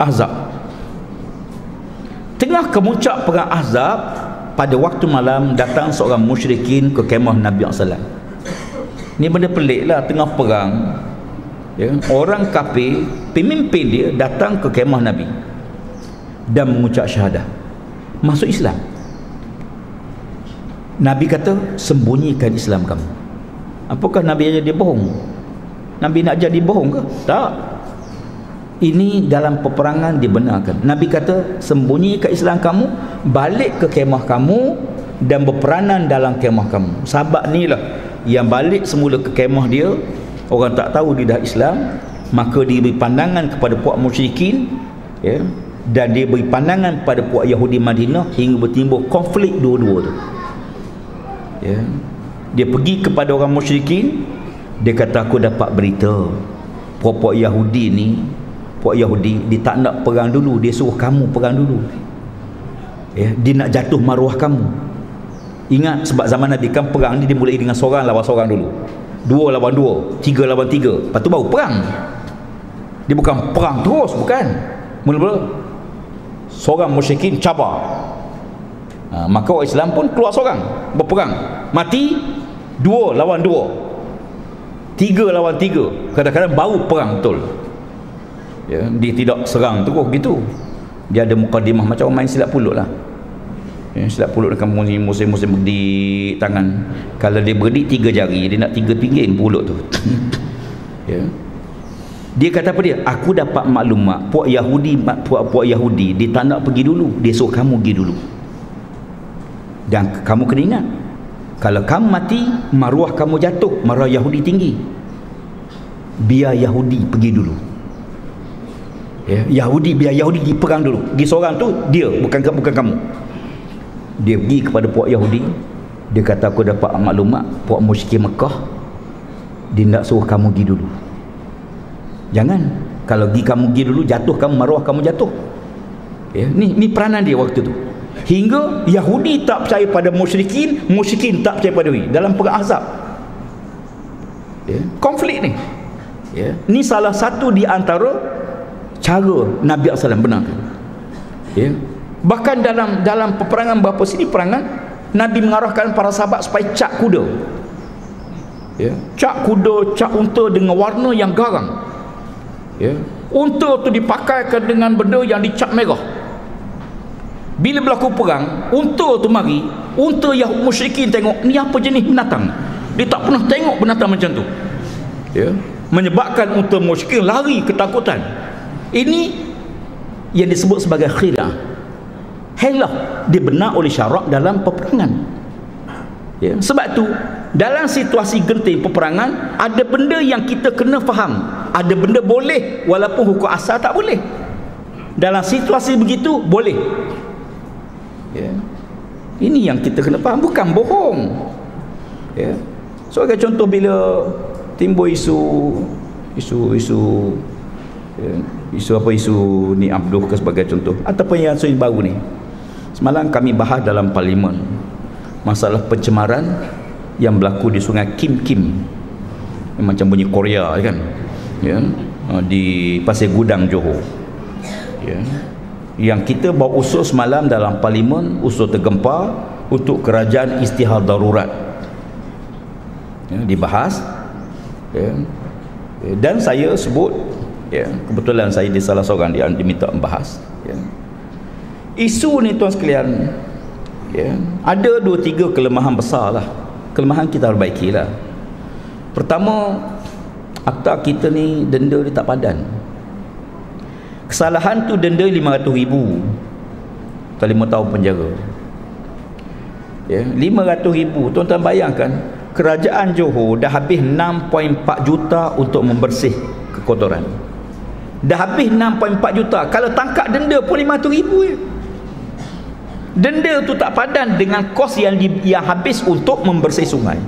Ahzab. Tengah kemuncak perang Ahzab pada waktu malam datang seorang musyrikin ke kemah Nabi SAW ni benda pelik lah tengah perang ya, orang kafir pemimpin dia datang ke kemah Nabi dan mengucap syahadah. Masuk Islam. Nabi kata sembunyikan Islam kamu apakah Nabi ajar dia bohong? Nabi nak jadi bohong ke? Tak. Ini dalam peperangan dibenarkan. Nabi kata sembunyikan Islam kamu balik ke kemah kamu dan berperanan dalam kemah kamu. Sahabat ni lah yang balik semula ke kemah dia orang tak tahu dia dah Islam maka dia beri pandangan kepada puak musyrikin ya dan dia beri pandangan kepada puak Yahudi Madinah hingga bertimbul konflik dua-dua tu. Ya dia pergi kepada orang musyrikin dia kata aku dapat berita. Puak-puak Yahudi ni puak Yahudi dia tak nak perang dulu. Dia suruh kamu perang dulu. Ya dia nak jatuh maruah kamu. Ingat sebab zaman Nabi kan perang ni dimulai dengan seorang lawan seorang dulu. Dua lawan dua tiga lawan tiga. Lepas tu baru perang. Dia bukan perang terus bukan. Mula-mula seorang musyrikin cabar. Ha, maka orang Islam pun keluar seorang berperang. Mati dua lawan dua tiga lawan tiga. Kadang-kadang baru perang betul. Ya, dia tidak serang terus gitu. Dia ada mukadimah macam orang main silap pulut lah. Ya, silap pulut dekat musim-musim berdi tangan. Kalau dia berdi tiga jari dia nak tiga pinggir pulut tu. Ya. dia kata apa dia? Aku dapat maklumat puak Yahudi puak-puak Yahudi dia tak nak pergi dulu. Dia suruh kamu pergi dulu. Dan kamu kena ingat kalau kamu mati maruah kamu jatuh maruah Yahudi tinggi. Biar Yahudi pergi dulu. Ya, Yahudi biar Yahudi perang dulu. Pergi seorang tu dia bukan bukan kamu. Dia pergi kepada puak Yahudi. Dia kata aku dapat maklumat puak musyrik Mekah. Dia nak suruh kamu pergi dulu. Jangan. Kalau pergi kamu pergi dulu jatuh kamu maruah kamu jatuh. Ya, ni ni peranan dia waktu tu hingga Yahudi tak percaya pada musyrikin musyrikin tak percaya pada Yahudi dalam perang azab ya, konflik ni. Ya, ni salah satu di antara cara Nabi SAW benarkan. Ya. bahkan dalam dalam peperangan berapa sini perangan Nabi mengarahkan para sahabat supaya cak kuda. Ya. cak kuda cak unta dengan warna yang garang. Ya. unta tu dipakaikan dengan benda yang dicap merah bila berlaku perang unta tu mari unta yang musyrikin tengok ni apa jenis binatang. Dia tak pernah tengok binatang macam tu. Ya. menyebabkan unta musyrikin lari ketakutan. Ini yang disebut sebagai khilaf. Helah dibenar oleh syarak dalam peperangan. Ya. sebab tu dalam situasi genting peperangan ada benda yang kita kena faham. Ada benda boleh walaupun hukum asal tak boleh. Dalam situasi begitu boleh ya. ini yang kita kena faham bukan bohong. Ya. sebagai contoh bila timbul isu isu isu ya, isu apa isu ni Abdul ke sebagai contoh ataupun yang isu baru ni. Semalam kami bahas dalam parlimen masalah pencemaran yang berlaku di sungai Kim Kim. Yang macam bunyi Korea kan? Ya. Ha, di Pasir Gudang Johor. Ya yang kita bawa usul semalam dalam parlimen usul tergempar untuk kerajaan istihad darurat. Ya, dibahas. Ya. dan saya sebut ya, kebetulan saya di salah seorang dia diminta membahas. Ya. isu ni tuan sekalian ya, ada dua tiga kelemahan besar lah kelemahan kita perbaiki lah. Pertama akta kita ni denda dia tak padan kesalahan tu denda 500 ribu. Atau 5 tahun penjara. Ya, 500 ribu. Tuan-tuan bayangkan kerajaan Johor dah habis 6.4 juta untuk membersih kekotoran. Dah habis 6.4 juta. Kalau tangkap denda pun 500 ribu je. Denda tu tak padan dengan kos yang, di, yang habis untuk membersih sungai.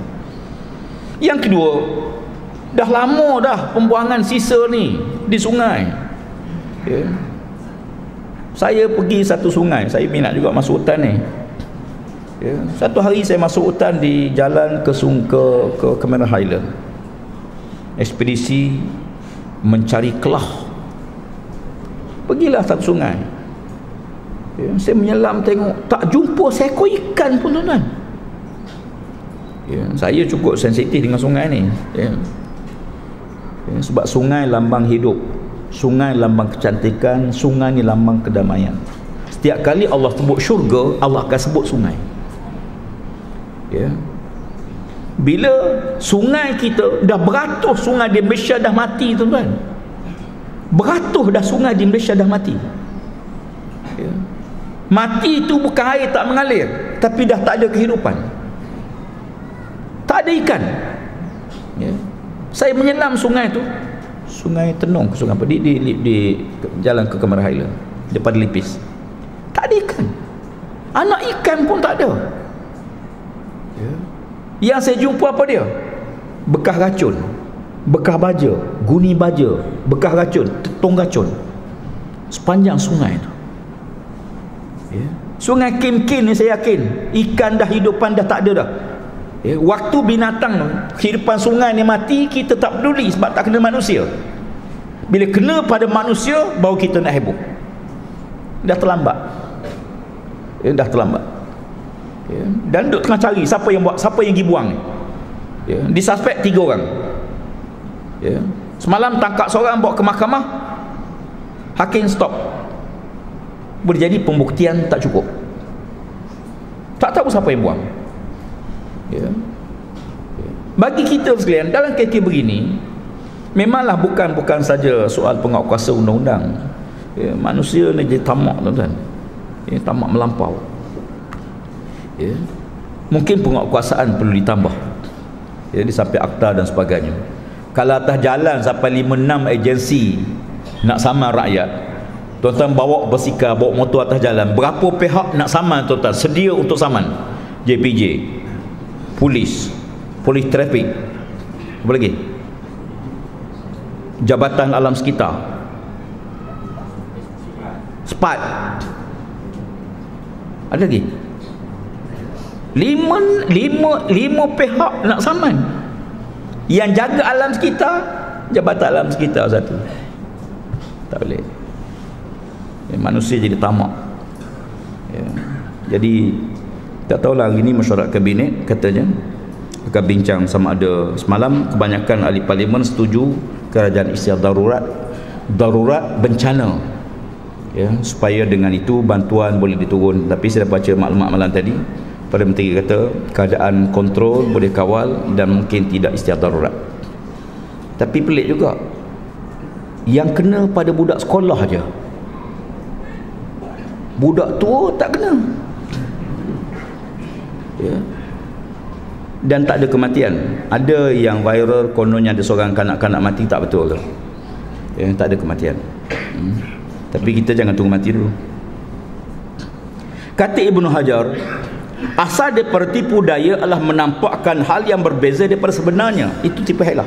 Yang kedua dah lama dah pembuangan sisa ni di sungai ya. saya pergi satu sungai saya minat juga masuk hutan ni ya. satu hari saya masuk hutan di jalan ke ke ke Cameron Highland ekspedisi mencari kelah pergilah satu sungai ya. saya menyelam tengok tak jumpa seekor ikan pun tuan-tuan ya. saya cukup sensitif dengan sungai ni ya. Ya. sebab sungai lambang hidup sungai lambang kecantikan sungai ni lambang kedamaian setiap kali Allah sebut syurga Allah akan sebut sungai ya. bila sungai kita dah beratus sungai di Malaysia dah mati tuan-tuan beratus dah sungai di Malaysia dah mati ya. mati itu bukan air tak mengalir tapi dah tak ada kehidupan tak ada ikan ya. saya menyelam sungai tu sungai tenung ke sungai apa? Di, di, di, di jalan ke Kemar Highland. Depan lipis. Tak ada ikan. Anak ikan pun tak ada. Ya. yang saya jumpa apa dia? Bekas racun. Bekas baja. Guni baja. Bekas racun. Tong racun. Sepanjang sungai tu. Ya. sungai Kim-Kim ni saya yakin. Ikan dah hidupan dah tak ada dah ya. waktu binatang kehidupan sungai ni mati kita tak peduli sebab tak kena manusia bila kena pada manusia baru kita nak heboh dah terlambat ya, dah terlambat ya. dan duk tengah cari siapa yang buat siapa yang pergi buang ya. disuspek tiga orang ya. semalam tangkap seorang bawa ke mahkamah hakim stop boleh jadi pembuktian tak cukup tak tahu siapa yang buang ya. bagi kita sekalian dalam kes begini memanglah bukan bukan saja soal penguatkuasa undang-undang. Ya, manusia ni jadi tamak tuan-tuan. Ya, tamak melampau. Ya. mungkin penguatkuasaan perlu ditambah. Ya, sampai akta dan sebagainya. Kalau atas jalan sampai 5-6 agensi nak sama rakyat tuan-tuan bawa basikal bawa motor atas jalan berapa pihak nak saman tuan-tuan? Sedia untuk saman JPJ polis. Polis trafik apa lagi? Jabatan alam sekitar. Sepat. Ada lagi? Lima, lima, lima pihak nak saman. Yang jaga alam sekitar jabatan alam sekitar satu. Tak boleh. Ya, manusia jadi tamak. Ya. jadi tak tahulah hari ini mesyuarat kabinet katanya. Akan bincang sama ada semalam. Kebanyakan ahli parlimen setuju kerajaan istiar darurat darurat bencana. Ya supaya dengan itu bantuan boleh diturun. Tapi saya dah baca maklumat malam tadi Perdana Menteri kata keadaan kontrol boleh kawal dan mungkin tidak istiar darurat. Tapi pelik juga. Yang kena pada budak sekolah aja. Budak tua tak kena ya. Dan tak ada kematian. Ada yang viral kononnya ada seorang kanak-kanak mati tak betul ke ya, tak ada kematian. Hmm. tapi kita jangan tunggu mati dulu. Kata Ibnu Hajar asal daripada tipu daya adalah menampakkan hal yang berbeza daripada sebenarnya. Itu tipu helah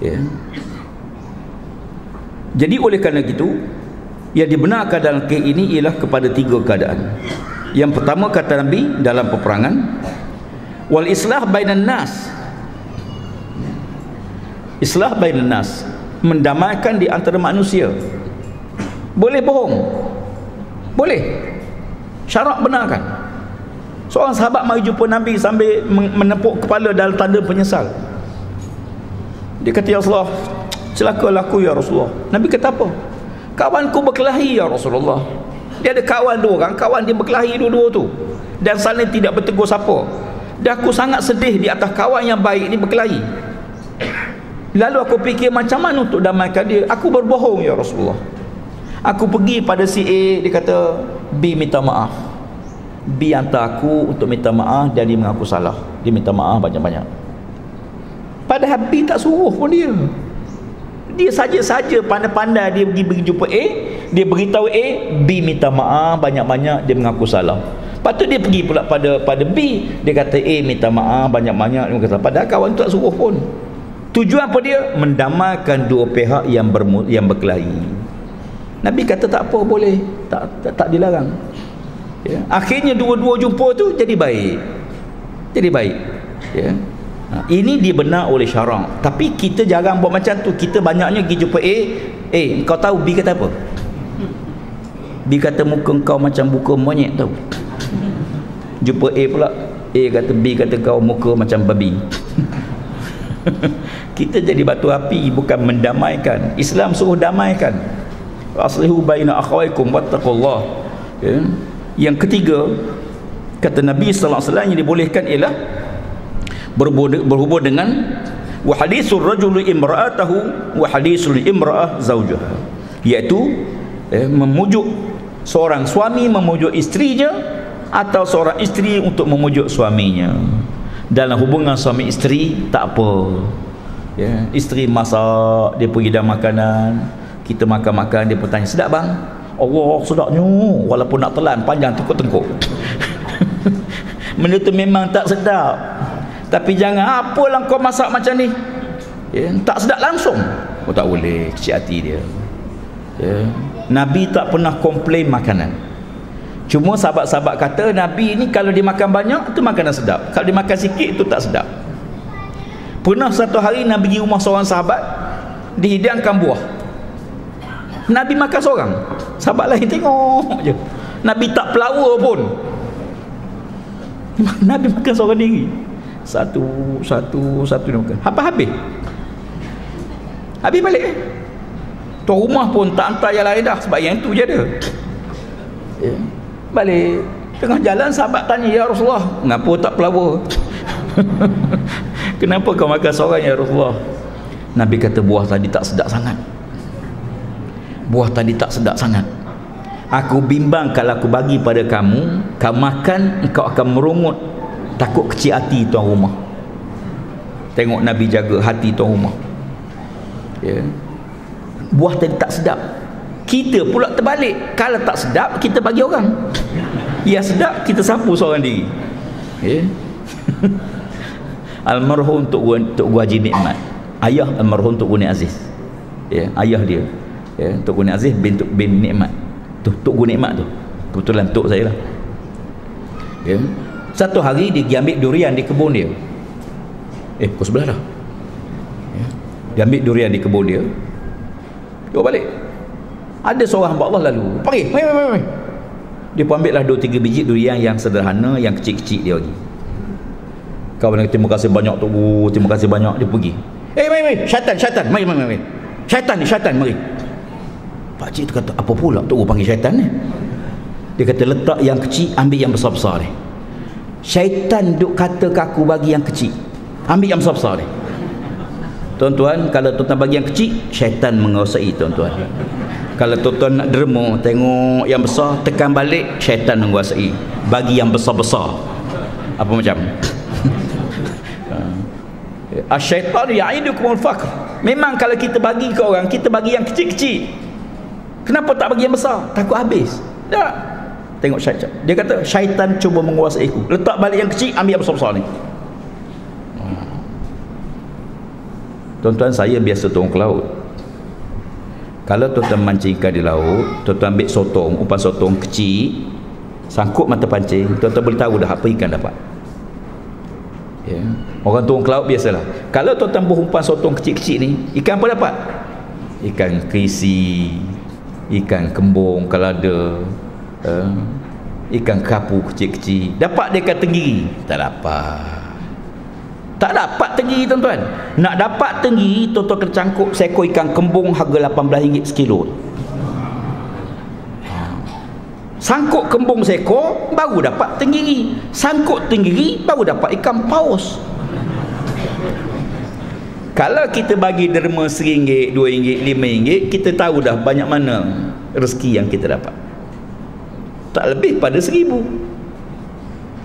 ya. jadi oleh kerana itu yang dibenarkan dalam kes ini ialah kepada tiga keadaan yang pertama kata Nabi dalam peperangan wal islah bainan nas. Islah bainan nas mendamaikan di antara manusia. Boleh bohong? Boleh. Syarak benarkan. Seorang sahabat mari jumpa Nabi sambil menepuk kepala dalam tanda penyesal. Dia kata ya Rasulullah celakalah aku ya Rasulullah. Nabi kata apa? Kawanku berkelahi ya Rasulullah dia ada kawan dua orang. Kawan dia berkelahi dua-dua tu. Dan saling tidak bertegur siapa. Dan aku sangat sedih di atas kawan yang baik ni berkelahi. Lalu aku fikir macam mana untuk damaikan dia? Aku berbohong ya Rasulullah. Aku pergi pada si A dia kata B minta maaf. B hantar aku untuk minta maaf dan dia mengaku salah. Dia minta maaf banyak-banyak. Padahal B tak suruh pun dia. Dia saja-saja pandai-pandai dia pergi pergi jumpa A dia beritahu A B minta maaf banyak-banyak dia mengaku salah Lepas tu dia pergi pula pada pada B. Dia kata A minta maaf banyak-banyak. Dia kata padahal kawan tu tak suruh pun. Tujuan apa dia? Mendamaikan dua pihak yang bermu, yang berkelahi. Nabi kata tak apa boleh. Tak tak, tak dilarang. Ya. Akhirnya dua-dua jumpa tu jadi baik. Jadi baik. Ya. Ha, ini dia benar oleh syarak. Tapi kita jarang buat macam tu. Kita banyaknya pergi jumpa A. Eh, kau tahu B kata apa? B kata muka kau macam buka monyet tau. Jumpa A pula A kata B kata kau muka macam babi. Kita jadi batu api bukan mendamaikan. Islam suruh damaikan. Aslihu baina akhawaikum wattaqullah. Ya. yang ketiga kata Nabi sallallahu alaihi wasallam yang dibolehkan ialah berhubung dengan wa hadisul rajul imra'atahu wa hadisul imra'ah zawjaha. Iaitu eh, memujuk seorang suami memujuk isterinya atau seorang isteri untuk memujuk suaminya. Dalam hubungan suami isteri tak apa. Ya isteri masak dia pergi dah makanan kita makan-makan dia pun tanya sedap bang? Allah sedapnya. Walaupun nak telan panjang tengkuk-tengkuk. Benda tu memang tak sedap. Tapi jangan apalah kau masak macam ni? Ya, tak sedap langsung. Oh, tak boleh kecil hati dia. Ya. Nabi tak pernah komplain makanan Cuma sahabat-sahabat kata Nabi ni kalau dimakan banyak tu makanan sedap. Kalau dimakan sikit tu tak sedap. Pernah satu hari Nabi pergi rumah seorang sahabat dihidangkan buah. Nabi makan seorang. Sahabat lain tengok je. Nabi tak pelawa pun. Nabi makan seorang diri. Satu, satu, satu dia makan. Apa habis? Habis balik eh? Tuan rumah pun tak hantar yang lain dah sebab yang tu je ada. Yeah balik tengah jalan sahabat tanya ya Rasulullah kenapa tak pelawa kenapa kau makan seorang ya Rasulullah? Nabi kata buah tadi tak sedap sangat. Buah tadi tak sedap sangat. Aku bimbang kalau aku bagi pada kamu kau makan kau akan merungut. Takut kecil hati tuan rumah. Tengok Nabi jaga hati tuan rumah. Ya. Buah tadi tak sedap. Kita pula terbalik. Kalau tak sedap kita bagi orang. Yang sedap kita sapu seorang diri. Ya. Almarhum untuk untuk gua Haji Nikmat. Ayah almarhum untuk Guni Aziz. Ya ayah dia. Ya untuk Guni Aziz bin bin Nikmat. Tu tok Guni Nikmat tu. Kebetulan tok saya lah. Ya. Satu hari dia pergi ambil durian di kebun dia. Eh kau sebelah dah. Ya. dia ambil durian di kebun dia dia balik. Ada seorang hamba Allah lalu. Pergi mai mai mai dia pun ambil lah dua tiga biji durian yang sederhana yang kecil-kecil dia bagi. Kawan kata terima kasih banyak tu terima kasih banyak. Dia pergi. Eh mai mai syaitan syaitan. Mai mai mai. Syaitan ni syaitan. Mari. Pak cik tu kata apa pula? Tu panggil syaitan ni. Dia kata letak yang kecil ambil yang besar-besar ni. Syaitan duk kata aku bagi yang kecil ambil yang besar-besar ni tuan-tuan kalau tuan-tuan bagi yang kecil syaitan menguasai tuan-tuan. Kalau tuan-tuan nak derma tengok yang besar tekan balik syaitan menguasai. Bagi yang besar-besar. Apa macam? Asyaitan ya'idukum al-faqr memang kalau kita bagi ke orang kita bagi yang kecil-kecil. Kenapa tak bagi yang besar? Takut habis. Tak. Tengok syaitan. Dia kata syaitan cuba menguasai aku letak balik yang kecil ambil yang besar-besar ni tuan-tuan saya biasa turun ke laut. Kalau tuan-tuan mancing ikan di laut tuan-tuan ambil sotong umpan sotong kecil sangkut mata pancing tuan-tuan boleh tahu dah apa ikan dapat. Ya. orang turun ke laut biasalah. Kalau tuan-tuan berumpan sotong kecil-kecil ni ikan apa dapat? Ikan krisi ikan kembung kalau ada uh, ikan kapu kecil-kecil. Dapat dia ikan tenggiri? Tak dapat tak dapat tenggiri tuan-tuan. Nak dapat tenggiri tuan-tuan kena cangkuk seekor ikan kembung harga RM18 sekilo. Sangkuk kembung seekor baru dapat tenggiri sangkuk tenggiri baru dapat ikan paus. Kalau kita bagi derma RM1, RM2, RM5 kita tahu dah banyak mana rezeki yang kita dapat. Tak lebih pada seribu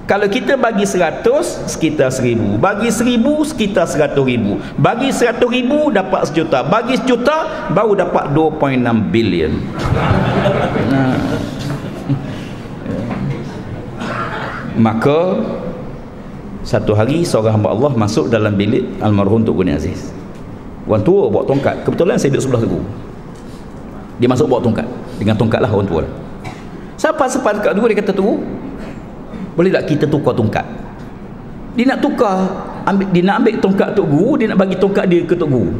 kalau kita bagi seratus sekitar seribu. Bagi seribu sekitar seratus ribu. Bagi seratus ribu dapat sejuta. Bagi sejuta baru dapat 2.6 bilion. Nah. maka satu hari seorang hamba Allah masuk dalam bilik almarhum Tok Guni Aziz. Orang tua bawa tongkat. Kebetulan saya duduk sebelah teguh dia masuk bawa tongkat. Dengan tongkat lah orang tua. Siapa sepan dekat tu dia kata tu boleh tak kita tukar tongkat? Dia nak tukar ambil, dia nak ambil tongkat tok guru dia nak bagi tongkat dia ke tok guru?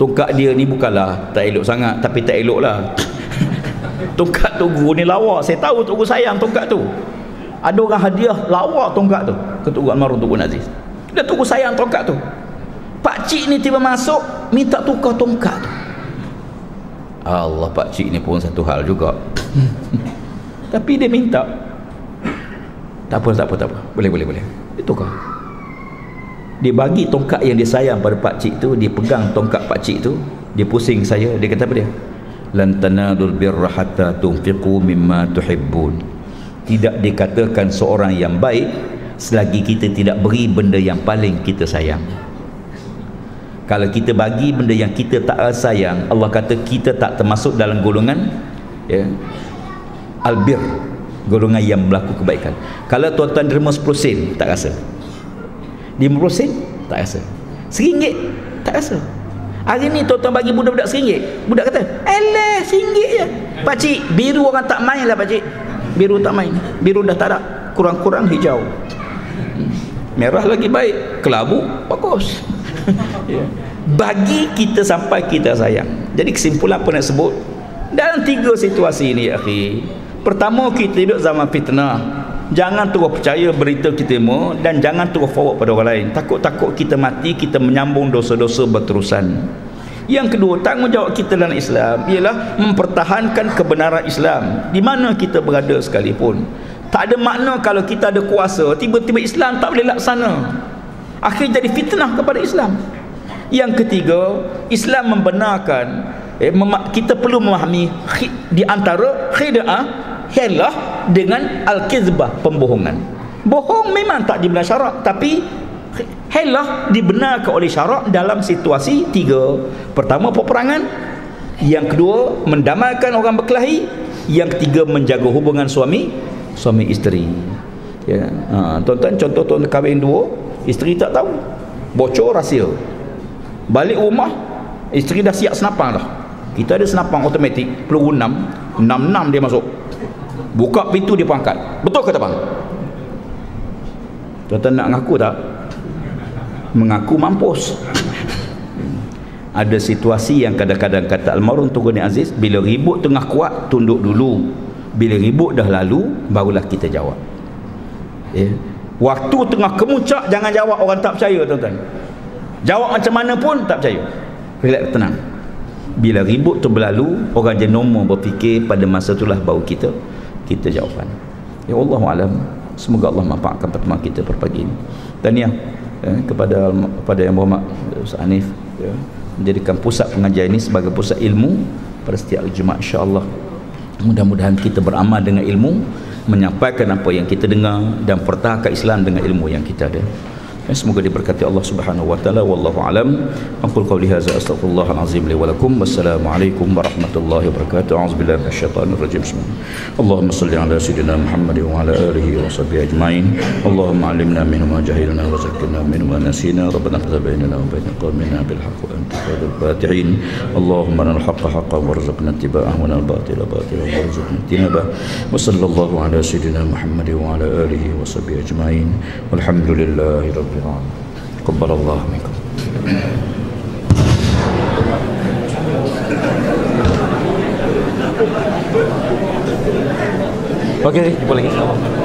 Tongkat dia ni bukanlah tak elok sangat tapi tak elok lah tongkat tok guru ni lawak. Saya tahu tok guru sayang tongkat tu. Ada orang hadiah lawak tongkat tu. Ke tok guru almarhum tok guru Aziz dia tok guru sayang tongkat tu. Pak cik ni tiba masuk minta tukar tongkat tu. Allah pak cik ni pun satu hal juga. Tapi dia minta tak apa tak apa tak apa. Boleh boleh boleh. Itu kah dia bagi tongkat yang dia sayang pada pak cik tu dia pegang tongkat pak cik tu dia pusing saya dia kata apa dia? Lan tanadul birra hatta tunfiqu mimma tuhibbun. Tidak dikatakan seorang yang baik selagi kita tidak beri benda yang paling kita sayang. Kalau kita bagi benda yang kita tak sayang Allah kata kita tak termasuk dalam golongan ya, albir golongan yang berlaku kebaikan. Kalau tuan-tuan derma 10 sen tak rasa. 50 sen tak rasa. Seringgit tak rasa. Hari ni tuan-tuan bagi budak-budak seringgit. Budak kata alah seringgit je. Pakcik biru orang tak main lah pakcik biru tak main. Biru dah tak ada kurang-kurang hijau. Merah lagi baik. Kelabu bagus. Ya. bagi kita sampai kita sayang. Jadi kesimpulan apa nak sebut dalam tiga situasi ini akhi Pertama kita hidup zaman fitnah. Jangan terus percaya berita kita mau dan jangan terus forward pada orang lain. Takut-takut kita mati, kita menyambung dosa-dosa berterusan. Yang kedua, tanggungjawab kita dalam Islam ialah mempertahankan kebenaran Islam di mana kita berada sekalipun. Tak ada makna kalau kita ada kuasa, tiba-tiba Islam tak boleh laksana. Akhirnya jadi fitnah kepada Islam. Yang ketiga, Islam membenarkan eh, kita perlu memahami di antara khid'ah helah dengan al-kizbah pembohongan. Bohong memang tak dibenar syarak tapi helah dibenarkan oleh syarak dalam situasi tiga. Pertama peperangan. Yang kedua mendamaikan orang berkelahi. Yang ketiga menjaga hubungan suami suami isteri. Ya. Ha, tuan-tuan contoh tuan kahwin dua isteri tak tahu. Bocor rahsia. Balik rumah isteri dah siap senapang dah. Kita ada senapang automatik peluru enam. Enam enam dia masuk buka pintu dia pangkat betul kata bang tuan-tuan nak mengaku tak? Mengaku mampus. Ada situasi yang kadang-kadang kata almarhum Tuhan Aziz bila ribut tengah kuat tunduk dulu. Bila ribut dah lalu barulah kita jawab. Ya. waktu tengah kemuncak jangan jawab. Orang tak percaya tuan-tuan. Jawab macam mana pun tak percaya. Relax tenang. Bila ribut tu berlalu orang je normal berfikir pada masa itulah baru kita kita jawapan ya Allah alam semoga Allah manfaatkan pertemuan kita pada pagi ini. Dan ya eh, kepada kepada yang berhormat Ustaz Hanif ya, menjadikan pusat pengajian ini sebagai pusat ilmu pada setiap Jumaat insya-Allah. Mudah-mudahan kita beramal dengan ilmu menyampaikan apa yang kita dengar dan pertahankan Islam dengan ilmu yang kita ada semoga diberkati Allah Subhanahu wa taala wallahu alam aqul qawli hadza astaghfirullahal azim li wa lakum wassalamualaikum warahmatullahi wabarakatuh a'udzubillahi minasyaitonir rajim Allahumma salli ala sayyidina Muhammad wa ala alihi wa sahbihi ajmain Allahumma alimna minhu ma jahilna wa zakkirna minhu ma nasina rabbana qad bainana wa bain qawmina bil haqq wa anta khairul fatihin Allahumma lana al-haqqa haqqan warzuqna ittiba'ahu wa al-batila batilan warzuqna ijtinabah wa sallallahu ala sayyidina Muhammad wa ala alihi wa sahbihi ajmain walhamdulillahi rabbil العالمين تقبل الله منكم Thank you. Okey, jumpa lagi.